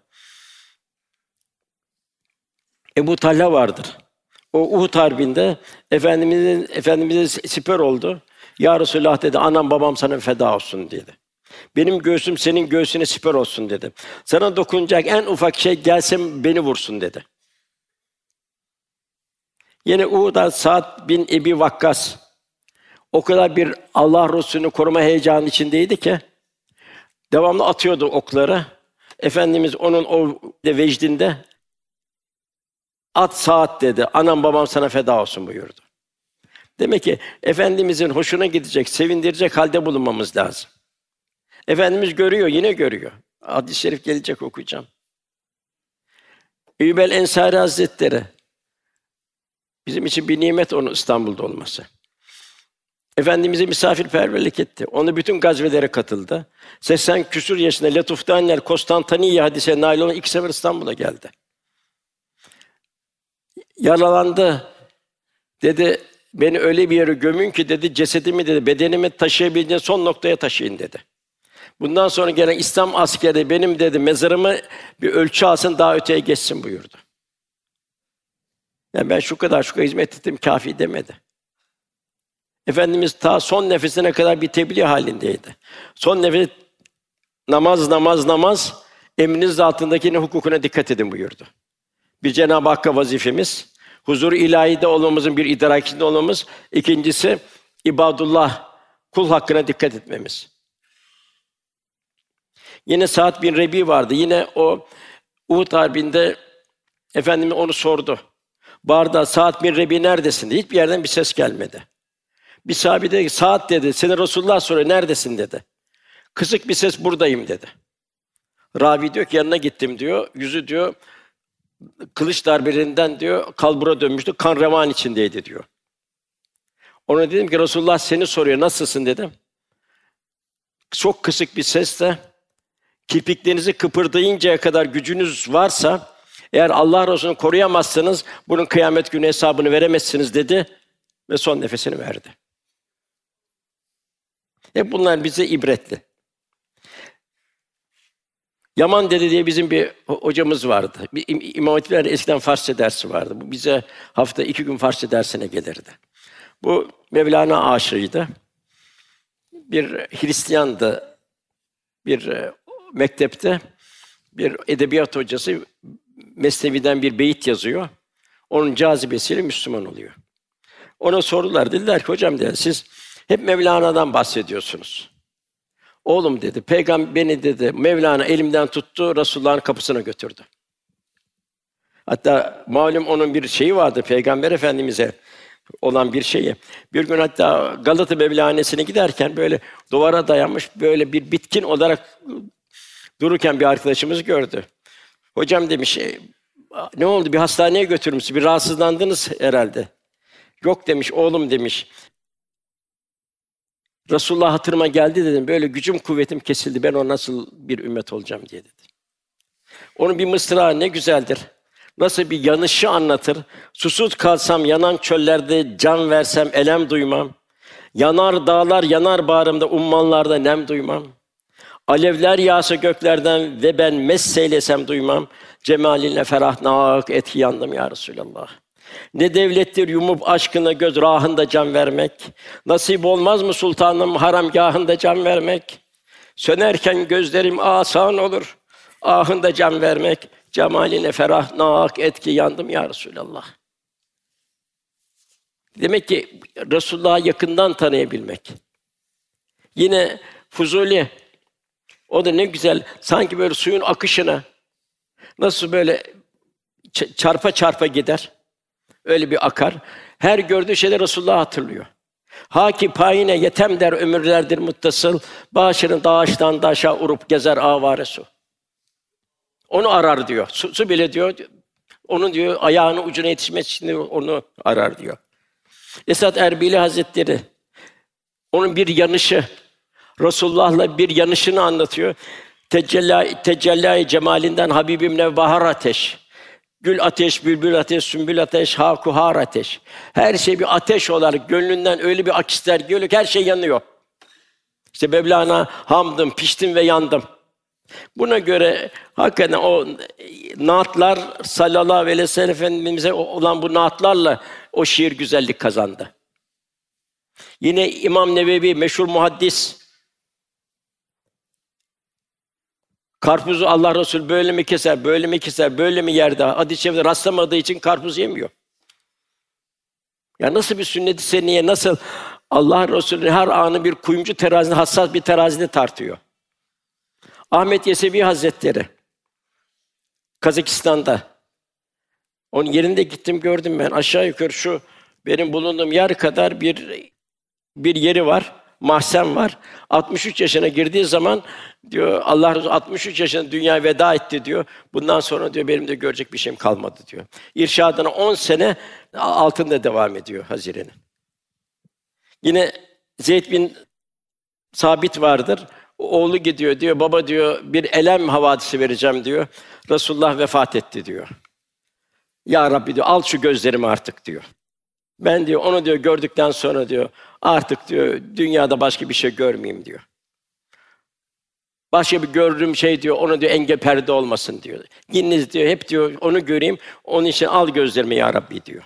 Ebu Talha vardır. O Uhud Harbi'nde Efendimizin Efendimiz'e siper oldu. Ya Resulullah dedi, anam babam sana feda olsun dedi. Benim göğsüm senin göğsüne siper olsun dedi. Sana dokunacak en ufak şey gelsem beni vursun dedi. Yine Uhud'da Sa'd bin Ebi Vakkas o kadar bir Allah Resulü'nü koruma heyecanı içindeydi ki devamlı atıyordu okları. Efendimiz onun o vecdinde at saat dedi. Anam babam sana feda olsun buyurdu. Demek ki efendimizin hoşuna gidecek, sevindirecek halde bulunmamız lazım. Efendimiz görüyor, yine görüyor. Hadis-i şerif gelecek okuyacağım. Eyyub Ensari Hazretleri bizim için bir nimet onun İstanbul'da olması. Efendimiz'e misafirperverlik etti. Onu bütün gazvelere katıldı. 80 küsur yaşında Letuf Daniel Konstantiniye hadise nail olan ilk sefer İstanbul'a geldi. Yaralandı. Dedi, beni öyle bir yere gömün ki dedi, cesedimi dedi, bedenimi taşıyabileceğin son noktaya taşıyın dedi. Bundan sonra gelen İslam askeri benim dedi, mezarımı bir ölçü alsın, daha öteye geçsin buyurdu. Yani ben şu kadar şu kadar hizmet ettim, kafi demedi. Efendimiz ta son nefesine kadar bir tebliğ halindeydi. Son nefes namaz namaz namaz emriniz altındakinin hukukuna dikkat edin buyurdu. Bir Cenab-ı Hakk'a vazifemiz, huzur ilahide olmamızın bir idrakinde olmamız, ikincisi ibadullah kul hakkına dikkat etmemiz. Yine Sa'd bin Rebi vardı. Yine o Uhud harbinde Efendimiz onu sordu. Barda Sa'd bin Rebi neredesin? Diye. Hiçbir yerden bir ses gelmedi. Bir sahabe dedi Saat dedi, seni Resulullah soruyor, neredesin dedi. Kısık bir ses, buradayım dedi. Ravi diyor ki, yanına gittim diyor, yüzü diyor, kılıç darbelerinden diyor, kalbura dönmüştü, kan revan içindeydi diyor. Ona dedim ki Resulullah seni soruyor nasılsın dedim. Çok kısık bir sesle kirpiklerinizi kıpırdayıncaya kadar gücünüz varsa eğer Allah Resulü'nü koruyamazsanız bunun kıyamet günü hesabını veremezsiniz dedi ve son nefesini verdi. Hep bunlar bize ibretli. Yaman Dede diye bizim bir hocamız vardı. Bir İmam Hatipler eskiden Farsça dersi vardı. Bu bize hafta iki gün Farsça dersine gelirdi. Bu Mevlana aşığıydı. Bir Hristiyandı. Bir e, mektepte bir edebiyat hocası Mesnevi'den bir beyit yazıyor. Onun cazibesiyle Müslüman oluyor. Ona sorular dediler ki hocam dedi siz hep Mevlana'dan bahsediyorsunuz. Oğlum dedi, peygamber beni dedi, Mevlana elimden tuttu, Resulullah'ın kapısına götürdü. Hatta malum onun bir şeyi vardı Peygamber Efendimize olan bir şeyi. Bir gün hatta Galata Mevlanesi'ne giderken böyle duvara dayanmış böyle bir bitkin olarak dururken bir arkadaşımız gördü. Hocam demiş, e, ne oldu bir hastaneye götürmüş, bir rahatsızlandınız herhalde. Yok demiş, oğlum demiş. Resulullah hatırıma geldi dedim. Böyle gücüm kuvvetim kesildi. Ben o nasıl bir ümmet olacağım diye dedi. Onun bir mısra ne güzeldir. Nasıl bir yanışı anlatır. Susuz kalsam yanan çöllerde can versem elem duymam. Yanar dağlar yanar bağrımda ummanlarda nem duymam. Alevler yağsa göklerden ve ben messeylesem duymam. Cemalinle ferah nak etki yandım ya Resulallah. Ne devlettir yumup aşkına göz rahında can vermek. Nasip olmaz mı sultanım haramgahında can vermek? Sönerken gözlerim asan olur. Ahında can vermek. Cemaline ferah nak etki yandım ya Resulallah. Demek ki Resulullah'ı yakından tanıyabilmek. Yine Fuzuli o da ne güzel sanki böyle suyun akışına nasıl böyle çarpa çarpa gider. Öyle bir akar. Her gördüğü şeyde Resulullah hatırlıyor. Haki payine yetem der ömürlerdir muttasıl. Başını dağıştan daşa urup gezer avare su. Onu arar diyor. Su, su bile diyor. Onun diyor ayağının ucuna yetişmek için onu arar diyor. Esat Erbili Hazretleri onun bir yanışı Resulullah'la bir yanışını anlatıyor. Tecella tecelli cemalinden Habibim nevbahar ateş. Gül ateş, bülbül ateş, sümbül ateş, hakuhar ateş. Her şey bir ateş olarak gönlünden öyle bir akisler geliyor her şey yanıyor. İşte Mevlana hamdım, piştim ve yandım. Buna göre hakikaten o naatlar sallallahu aleyhi ve sellem Efendimiz'e olan bu naatlarla o şiir güzellik kazandı. Yine İmam Nevevi meşhur muhaddis Karpuzu Allah Resul böyle mi keser, böyle mi keser, böyle mi yerde? Hadis-i şerifte rastlamadığı için karpuz yemiyor. Ya nasıl bir sünnet-i seniye, nasıl Allah Resulü her anı bir kuyumcu terazide, hassas bir terazide tartıyor. Ahmet Yesevi Hazretleri Kazakistan'da onun yerinde gittim gördüm ben aşağı yukarı şu benim bulunduğum yer kadar bir bir yeri var mahzen var. 63 yaşına girdiği zaman diyor Allah Resulü 63 yaşında dünyaya veda etti diyor. Bundan sonra diyor benim de görecek bir şeyim kalmadı diyor. İrşadına 10 sene altında devam ediyor Hazire'nin. Yine Zeyd bin Sabit vardır. Oğlu gidiyor diyor, baba diyor, bir elem havadisi vereceğim diyor. Resulullah vefat etti diyor. Ya Rabbi diyor, al şu gözlerimi artık diyor. Ben diyor onu diyor gördükten sonra diyor artık diyor dünyada başka bir şey görmeyeyim diyor. Başka bir gördüğüm şey diyor onu diyor engel perde olmasın diyor. Gidiniz diyor hep diyor onu göreyim. Onun için al gözlerimi ya Rabbi diyor.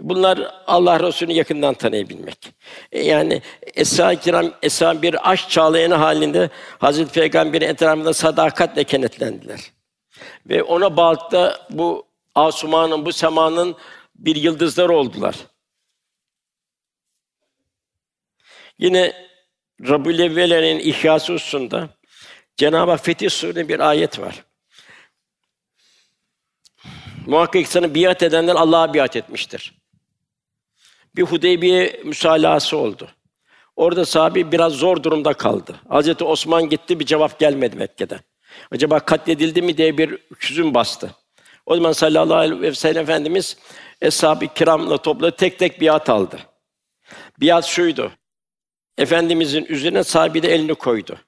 Bunlar Allah Resulü'nü yakından tanıyabilmek. E, yani Eshab-ı Kiram eshab bir aşk çağlayanı halinde Hazreti Peygamber'in etrafında sadakatle kenetlendiler. Ve ona bağlıkta bu asumanın, bu semanın bir yıldızlar oldular. Yine Rabbül Evvelen'in İhyası Hususunda Cenab-ı Hak Fetih Sûresi'nde bir ayet var. Muhakkak sana biat edenler Allah'a biat etmiştir. Bir Hudeybiye müsalahası oldu. Orada sahabi biraz zor durumda kaldı. Hazreti Osman gitti bir cevap gelmedi Mekke'den. Acaba katledildi mi diye bir hüzün bastı. O zaman sallallahu aleyhi ve sellem Efendimiz Eshab-ı kiramla topladı, tek tek biat aldı. Biat şuydu. Efendimizin üzerine sahibi de elini koydu.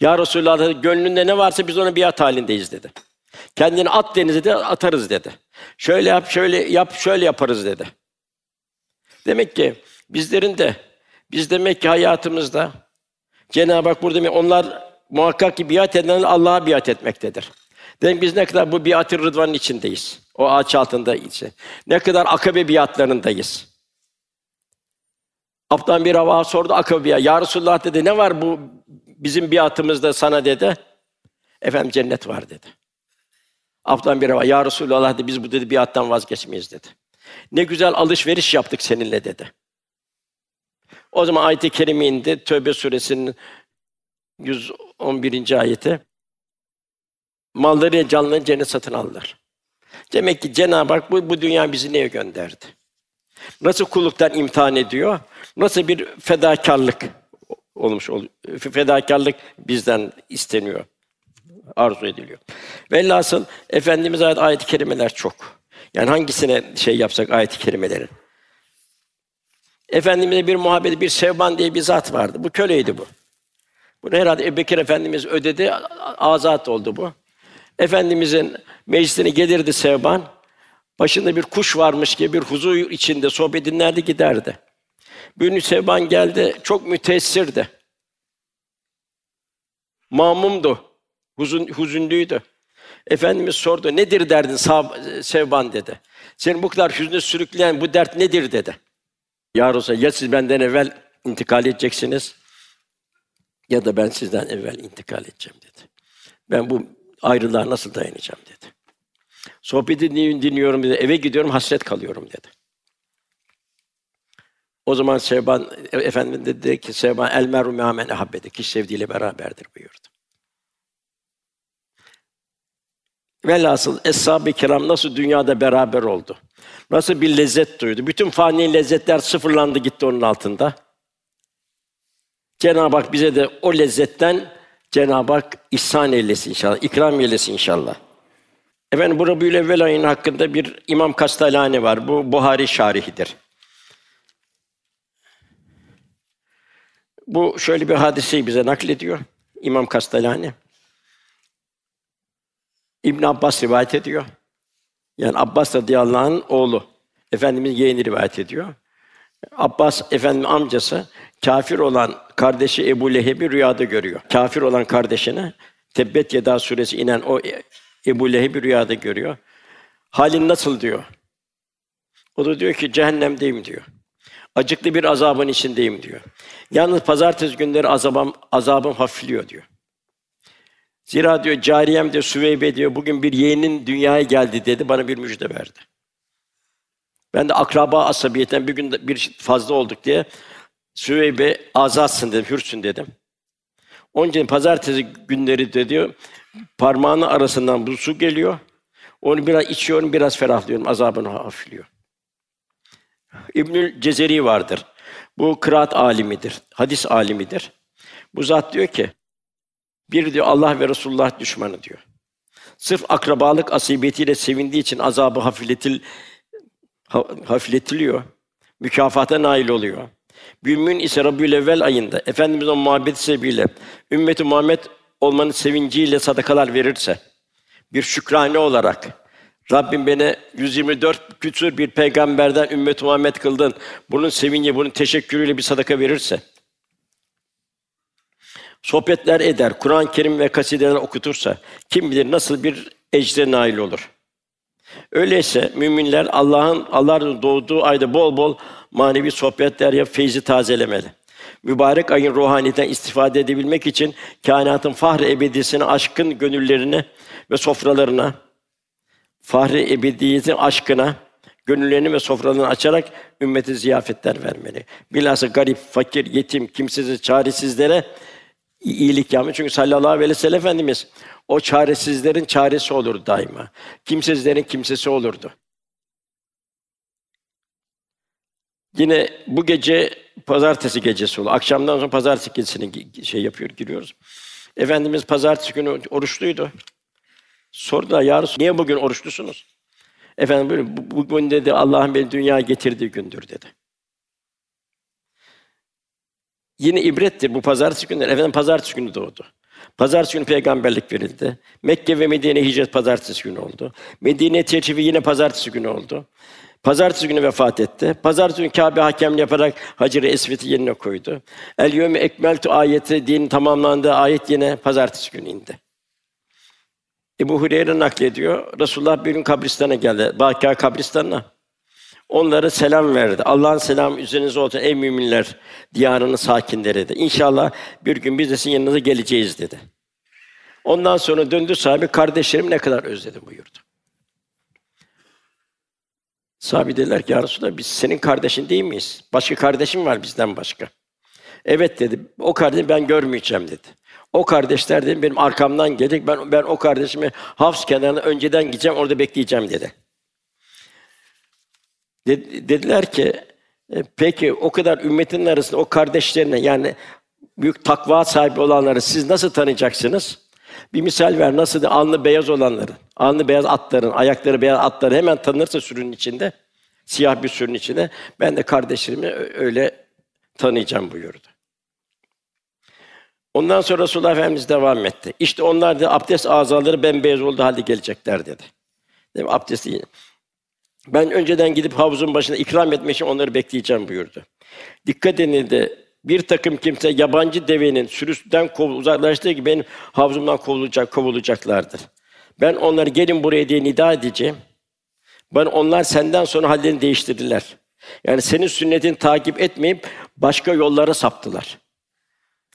Ya Resulallah gönlünde ne varsa biz ona biat halindeyiz dedi. Kendini at denize de atarız dedi. Şöyle yap, şöyle yap, şöyle yaparız dedi. Demek ki bizlerin de biz demek ki hayatımızda Cenab-ı Hak burada onlar muhakkak ki biat edenler Allah'a biat etmektedir. Demek biz ne kadar bu biat-ı rıdvanın içindeyiz. O ağaç altındayız. Ne kadar akabe biatlarındayız. Abdan bir hava sordu akabe biat. Ya Resulullah dedi ne var bu bizim biatımızda sana dedi. Efendim cennet var dedi. Abdan bir hava ya Resulullah dedi biz bu dedi biattan vazgeçmeyiz dedi. Ne güzel alışveriş yaptık seninle dedi. O zaman ayet-i kerime indi. Tövbe suresinin 111. ayeti. Malları canlı cennet satın aldılar. Demek ki Cenab-ı Hak bu, bu dünya bizi neye gönderdi? Nasıl kulluktan imtihan ediyor? Nasıl bir fedakarlık olmuş oluyor? Fedakarlık bizden isteniyor, arzu ediliyor. Velhasıl Efendimiz ait ayet-i kerimeler çok. Yani hangisine şey yapsak ayet-i kerimelerin. Efendimiz'e bir muhabbeti, bir Sevban diye bir zat vardı. Bu köleydi bu. Bunu herhalde Ebubekir Efendimiz ödedi, azat oldu bu. Efendimizin meclisine gelirdi Sevban. Başında bir kuş varmış gibi bir huzur içinde sohbet dinlerdi giderdi. Bir gün Sevban geldi, çok müteessirdi. Mamumdu, huzun, hüzünlüydü. Efendimiz sordu, nedir derdin Sevban dedi. Seni bu kadar hüzne sürükleyen bu dert nedir dedi. Ya Resulallah, ya siz benden evvel intikal edeceksiniz ya da ben sizden evvel intikal edeceğim dedi. Ben bu ayrılığa nasıl dayanacağım dedi. Sohbeti dinliyorum dedi. Eve gidiyorum hasret kalıyorum dedi. O zaman Sevban Efendimiz dedi ki Sevban el meru me'amen ehabbede ki sevdiğiyle beraberdir buyurdu. Velhasıl eshab-ı kiram nasıl dünyada beraber oldu? Nasıl bir lezzet duydu? Bütün fani lezzetler sıfırlandı gitti onun altında. Cenab-ı Hak bize de o lezzetten Cenab-ı Hak ihsan eylesin inşallah, ikram eylesin inşallah. Efendim bu Rabiül Evvel hakkında bir İmam Kastalani var. Bu Buhari şarihidir. Bu şöyle bir hadiseyi bize naklediyor İmam Kastalani. İbn Abbas rivayet ediyor. Yani Abbas radıyallahu anh'ın oğlu. Efendimiz yeğeni rivayet ediyor. Abbas efendim amcası kafir olan kardeşi Ebu Leheb'i rüyada görüyor. Kafir olan kardeşini Tebbet Yeda suresi inen o Ebu Leheb'i rüyada görüyor. Halin nasıl diyor. O da diyor ki cehennemdeyim diyor. Acıklı bir azabın içindeyim diyor. Yalnız pazartesi günleri azabım, azabım hafifliyor diyor. Zira diyor cariyem diyor Süveybe diyor bugün bir yeğenin dünyaya geldi dedi bana bir müjde verdi. Ben de akraba asabiyetten bir gün bir fazla olduk diye Süveybe azatsın dedim, hürsün dedim. Onun için pazartesi günleri de diyor parmağının arasından bu su geliyor. Onu biraz içiyorum, biraz ferahlıyorum, azabını hafifliyor. İbnül Cezeri vardır. Bu kıraat alimidir, hadis alimidir. Bu zat diyor ki, bir diyor Allah ve Resulullah düşmanı diyor. Sırf akrabalık asibiyetiyle sevindiği için azabı hafifletil hafifletiliyor. Mükafata nail oluyor. Mümin ise Rabiül Evvel ayında Efendimiz'in muhabbeti sebebiyle ümmeti Muhammed olmanın sevinciyle sadakalar verirse bir şükrane olarak Rabbim beni 124 küsur bir peygamberden ümmet Muhammed kıldın. Bunun sevinci, bunun teşekkürüyle bir sadaka verirse sohbetler eder, Kur'an-ı Kerim ve kasideler okutursa kim bilir nasıl bir ecre nail olur. Öyleyse müminler Allah'ın Allah'ın doğduğu ayda bol bol manevi sohbetler ya feyzi tazelemeli. Mübarek ayın ruhaniyeten istifade edebilmek için kainatın fahri ebedisine aşkın gönüllerini ve sofralarına fahri ebediyetin aşkına gönüllerini ve sofralarını açarak ümmeti ziyafetler vermeli. Bilhassa garip, fakir, yetim, kimsesiz, çaresizlere iyilik yapmış. Çünkü sallallahu aleyhi ve sellem Efendimiz o çaresizlerin çaresi olur daima. Kimsesizlerin kimsesi olurdu. Yine bu gece pazartesi gecesi oldu. Akşamdan sonra pazartesi gecesine şey yapıyor, giriyoruz. Efendimiz pazartesi günü oruçluydu. Sordular, ya Resul, niye bugün oruçlusunuz? Efendim böyle bu- bugün dedi Allah'ın beni dünyaya getirdiği gündür dedi. Yine ibrettir bu pazartesi günleri. Efendim pazartesi günü doğdu. Pazartesi günü peygamberlik verildi. Mekke ve Medine hicret pazartesi günü oldu. Medine teşrifi yine pazartesi günü oldu. Pazartesi günü vefat etti. Pazartesi günü Kabe hakemliği yaparak Hacer-i Esved'i yerine koydu. El yevme ekmeltu ayeti din tamamlandığı ayet yine pazartesi günü indi. Ebu Hureyre naklediyor. Resulullah bir gün kabristana geldi. Bâkâ kabristanına. Onlara selam verdi. Allah'ın selamı üzerinize olsun ey müminler diyarının sakinleri dedi. İnşallah bir gün biz de sizin yanınıza geleceğiz dedi. Ondan sonra döndü sahibi kardeşlerim ne kadar özledim buyurdu. Sahabi dediler ki ya Resulallah biz senin kardeşin değil miyiz? Başka kardeşim var bizden başka. Evet dedi. O kardeşi ben görmeyeceğim dedi. O kardeşler dedi benim arkamdan gelecek. Ben ben o kardeşimi Hafs kenarına önceden gideceğim orada bekleyeceğim dedi. De- dediler ki e, peki o kadar ümmetin arasında o kardeşlerine yani büyük takva sahibi olanları siz nasıl tanıyacaksınız? Bir misal ver nasıl de alnı beyaz olanları, alnı beyaz atların, ayakları beyaz atları hemen tanınırsa sürünün içinde, siyah bir sürünün içinde ben de kardeşlerimi öyle tanıyacağım buyurdu. Ondan sonra Resulullah Efendimiz devam etti. İşte onlar da abdest azaları bembeyaz oldu halde gelecekler dedi. Değil mi? Abdesti ben önceden gidip havuzun başına ikram etmek için onları bekleyeceğim buyurdu. Dikkat edildi. Bir takım kimse yabancı devenin sürüsünden kov, uzaklaştığı gibi benim havuzumdan kovulacak, kovulacaklardır. Ben onları gelin buraya diye nida edeceğim. Ben onlar senden sonra hallerini değiştirdiler. Yani senin sünnetini takip etmeyip başka yollara saptılar.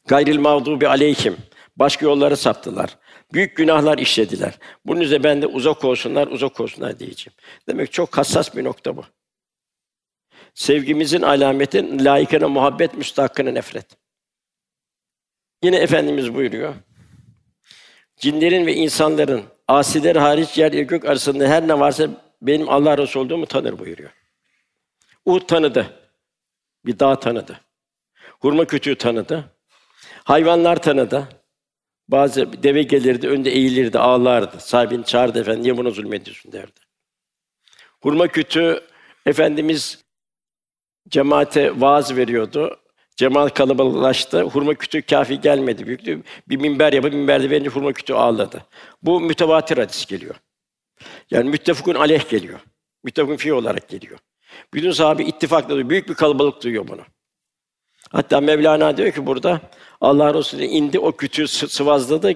Gayril mağdubi aleyhim. Başka yollara saptılar. Büyük günahlar işlediler. Bunun üzerine ben de uzak olsunlar, uzak olsunlar diyeceğim. Demek çok hassas bir nokta bu. Sevgimizin alameti layıkına muhabbet, müstahakkına nefret. Yine Efendimiz buyuruyor. Cinlerin ve insanların asiler hariç yer ile gök arasında her ne varsa benim Allah Resulü olduğumu tanır buyuruyor. Uhud tanıdı. Bir dağ tanıdı. Hurma kütüğü tanıdı. Hayvanlar tanıdı. Bazı deve gelirdi, önde eğilirdi, ağlardı. Sahibini çağırdı efendim, niye buna zulmediyorsun derdi. Hurma kütüğü Efendimiz cemaate vaaz veriyordu. Cemaat kalabalıklaştı. Hurma kütüğü kafi gelmedi büyüktü. Bir minber yapıp minberde verince hurma kütüğü ağladı. Bu mütevatir hadis geliyor. Yani müttefakun aleyh geliyor. Müttefakun fi olarak geliyor. Bütün sahabe ittifakla. Büyük bir kalabalık duyuyor bunu. Hatta Mevlana diyor ki burada Allah Resulü indi o kütüğü sı- sıvazladı,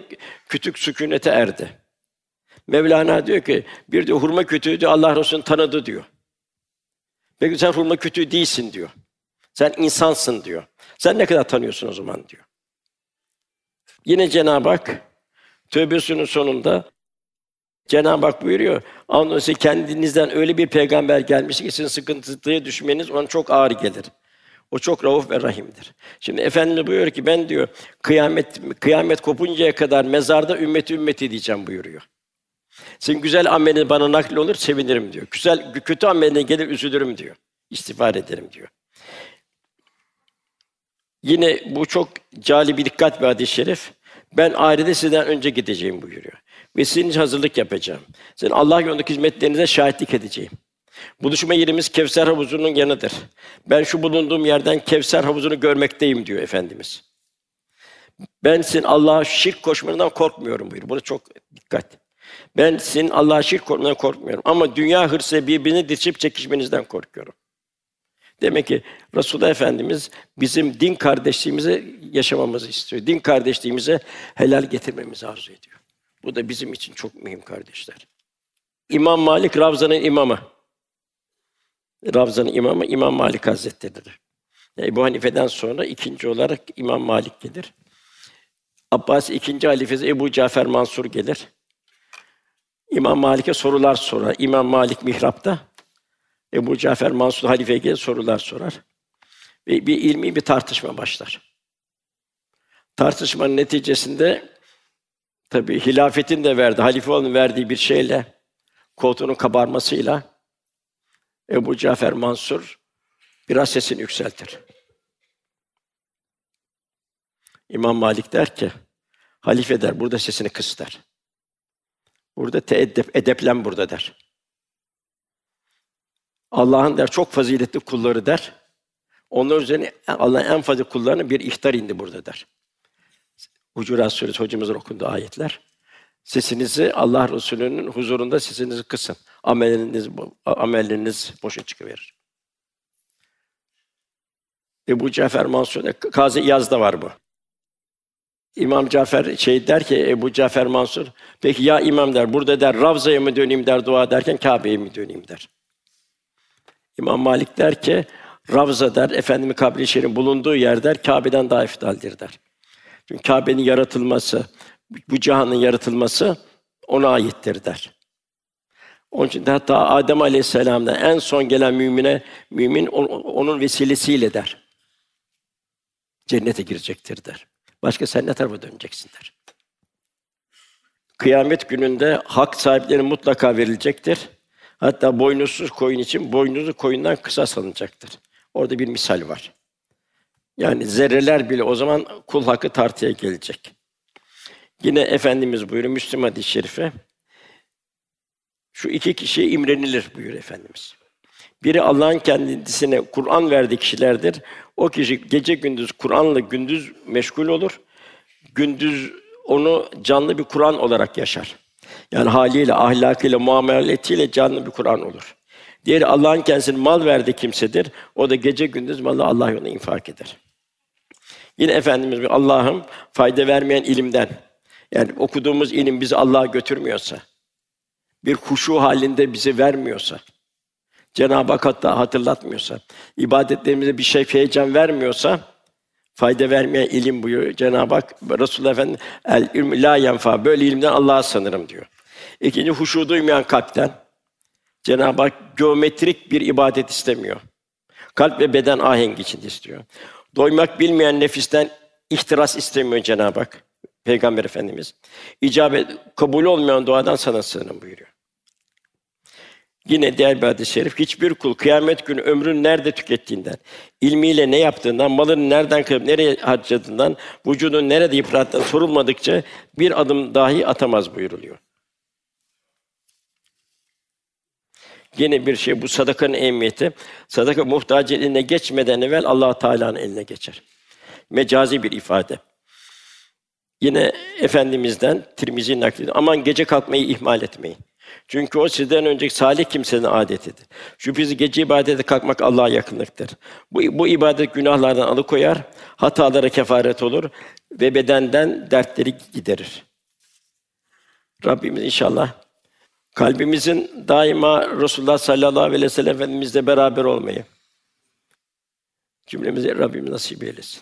kütük sükunete erdi. Mevlana diyor ki bir diyor hurma kütüğü diyor Allah Resulü'nü tanıdı diyor. Peki sen hurma kütüğü değilsin diyor. Sen insansın diyor. Sen ne kadar tanıyorsun o zaman diyor. Yine Cenab-ı Hak Tövbesinin sonunda Cenab-ı Hak buyuruyor. Sonra kendinizden öyle bir peygamber gelmiş ki sizin sıkıntıya düşmeniz ona çok ağır gelir. O çok rauf ve rahimdir. Şimdi Efendimiz buyuruyor ki ben diyor kıyamet kıyamet kopuncaya kadar mezarda ümmeti ümmeti diyeceğim buyuruyor. Senin güzel amelin bana nakli olur sevinirim diyor. Güzel kötü ameline gelir üzülürüm diyor. İstiğfar ederim diyor. Yine bu çok cali bir dikkat bir hadis-i şerif. Ben ahirete sizden önce gideceğim buyuruyor. Ve sizin hazırlık yapacağım. Sizin Allah yolundaki hizmetlerinize şahitlik edeceğim. Buluşma yerimiz Kevser havuzunun yanıdır. Ben şu bulunduğum yerden Kevser havuzunu görmekteyim diyor Efendimiz. Ben sizin Allah'a şirk koşmanızdan korkmuyorum buyuruyor. Buna çok dikkat. Ben sizin Allah'a şirk koşmanızdan korkmuyorum. Ama dünya hırsı birbirini dişip çekişmenizden korkuyorum. Demek ki Resulullah Efendimiz bizim din kardeşliğimizi yaşamamızı istiyor. Din kardeşliğimize helal getirmemizi arzu ediyor. Bu da bizim için çok mühim kardeşler. İmam Malik Ravza'nın imamı. Ravza'nın imamı İmam Malik Hazretleri'dir. Yani Ebu Hanife'den sonra ikinci olarak İmam Malik gelir. Abbas ikinci halifesi Ebu Cafer Mansur gelir. İmam Malik'e sorular sorar. İmam Malik mihrapta, Ebu Cafer Mansur halifeye gelir sorular sorar. Ve bir ilmi bir tartışma başlar. Tartışmanın neticesinde tabi hilafetin de verdi, halife olanın verdiği bir şeyle, koltuğunun kabarmasıyla Ebu Cafer Mansur biraz sesini yükseltir. İmam Malik der ki, halife der, burada sesini kıs der. Burada teeddep, edeplen burada der. Allah'ın der çok faziletli kulları der. Onlar üzerine Allah'ın en fazla kullarına bir ihtar indi burada der. Hucurat Suresi hocamızın okunduğu ayetler. Sesinizi Allah Resulü'nün huzurunda sesinizi kısın. Amelleriniz amelleriniz boşa çıkıverir. Ebu Cafer Mansur'da Kazi İyaz'da var bu. İmam Cafer şey der ki Ebu Cafer Mansur, peki ya imam der, burada der Ravza'ya mı döneyim der dua derken Kabe'ye mi döneyim der. İmam Malik der ki Ravza der, Efendimiz kabri şerifin bulunduğu yer der, Kabe'den daha efdaldir der. Çünkü Kabe'nin yaratılması, bu cihanın yaratılması ona aittir der. Onun için de hatta Adem Aleyhisselam'dan en son gelen mümine mümin onun vesilesiyle der. Cennete girecektir der. Başka sen ne tarafa döneceksin der. Kıyamet gününde hak sahiplerine mutlaka verilecektir. Hatta boynuzsuz koyun için boynuzlu koyundan kısa salınacaktır. Orada bir misal var. Yani zerreler bile o zaman kul hakkı tartıya gelecek. Yine Efendimiz buyuruyor Müslüm hadis-i şerife. Şu iki kişiye imrenilir buyuruyor Efendimiz. Biri Allah'ın kendisine Kur'an verdiği kişilerdir. O kişi gece gündüz Kur'an'la gündüz meşgul olur. Gündüz onu canlı bir Kur'an olarak yaşar. Yani haliyle, ahlakıyla, muameletiyle canlı bir Kur'an olur. Diğeri Allah'ın kendisine mal verdiği kimsedir. O da gece gündüz malı Allah yolunda infak eder. Yine Efendimiz Allah'ım fayda vermeyen ilimden, yani okuduğumuz ilim bizi Allah'a götürmüyorsa, bir huşu halinde bizi vermiyorsa, Cenab-ı Hak hatta hatırlatmıyorsa, ibadetlerimize bir şey heyecan vermiyorsa, fayda vermeyen ilim buyuruyor Cenab-ı Hak. Resulullah Efendimiz el ilm la yenfa böyle ilimden Allah'a sanırım diyor. İkinci huşu duymayan kalpten Cenab-ı Hak geometrik bir ibadet istemiyor. Kalp ve beden ahengi için istiyor. Doymak bilmeyen nefisten ihtiras istemiyor Cenab-ı Hak. Peygamber Efendimiz. İcabet kabul olmayan duadan sana sığınırım buyuruyor. Yine diğer bir hadis-i şerif, hiçbir kul kıyamet günü ömrünü nerede tükettiğinden, ilmiyle ne yaptığından, malını nereden kırıp nereye harcadığından, vücudunu nerede yıprattığından sorulmadıkça bir adım dahi atamaz buyuruluyor. Yine bir şey bu sadakanın ehemmiyeti. Sadaka muhtaç eline geçmeden evvel Allah Teala'nın eline geçer. Mecazi bir ifade. Yine efendimizden Tirmizi naklediyor. Aman gece kalkmayı ihmal etmeyin. Çünkü o sizden önceki salih kimsenin adetidir. Şüphesiz gece ibadete kalkmak Allah'a yakınlıktır. Bu, bu ibadet günahlardan alıkoyar, hatalara kefaret olur ve bedenden dertleri giderir. Rabbimiz inşallah kalbimizin daima Resulullah sallallahu aleyhi ve sellem Efendimizle beraber olmayı cümlemize Rabbimiz nasip eylesin.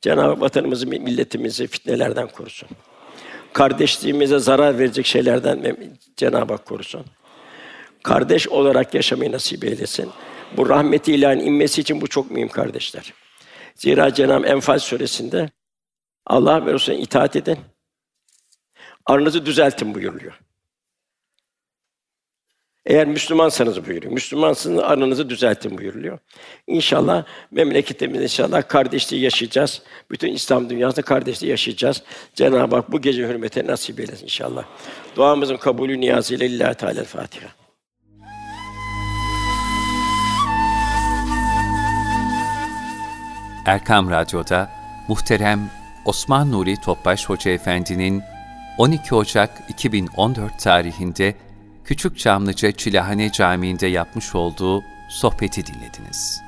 Cenab-ı Hak vatanımızı, milletimizi fitnelerden korusun kardeşliğimize zarar verecek şeylerden Cenab-ı Hak korusun. Kardeş olarak yaşamayı nasip eylesin. Bu rahmeti ilahinin inmesi için bu çok mühim kardeşler. Zira Cenab-ı Enfal suresinde Allah ve Resulüne itaat edin. Aranızı düzeltin buyuruyor. Eğer Müslümansanız buyuruyor. Müslümansınız aranızı düzeltin buyuruluyor. İnşallah memleketimizde inşallah kardeşliği yaşayacağız. Bütün İslam dünyasında kardeşliği yaşayacağız. Cenab-ı Hak bu gece hürmete nasip eylesin inşallah. Duamızın kabulü niyazıyla lillahi teala Fatiha. Erkam Radyo'da muhterem Osman Nuri Topbaş Hoca Efendi'nin 12 Ocak 2014 tarihinde Küçük Çamlıca Çilahane Camii'nde yapmış olduğu sohbeti dinlediniz.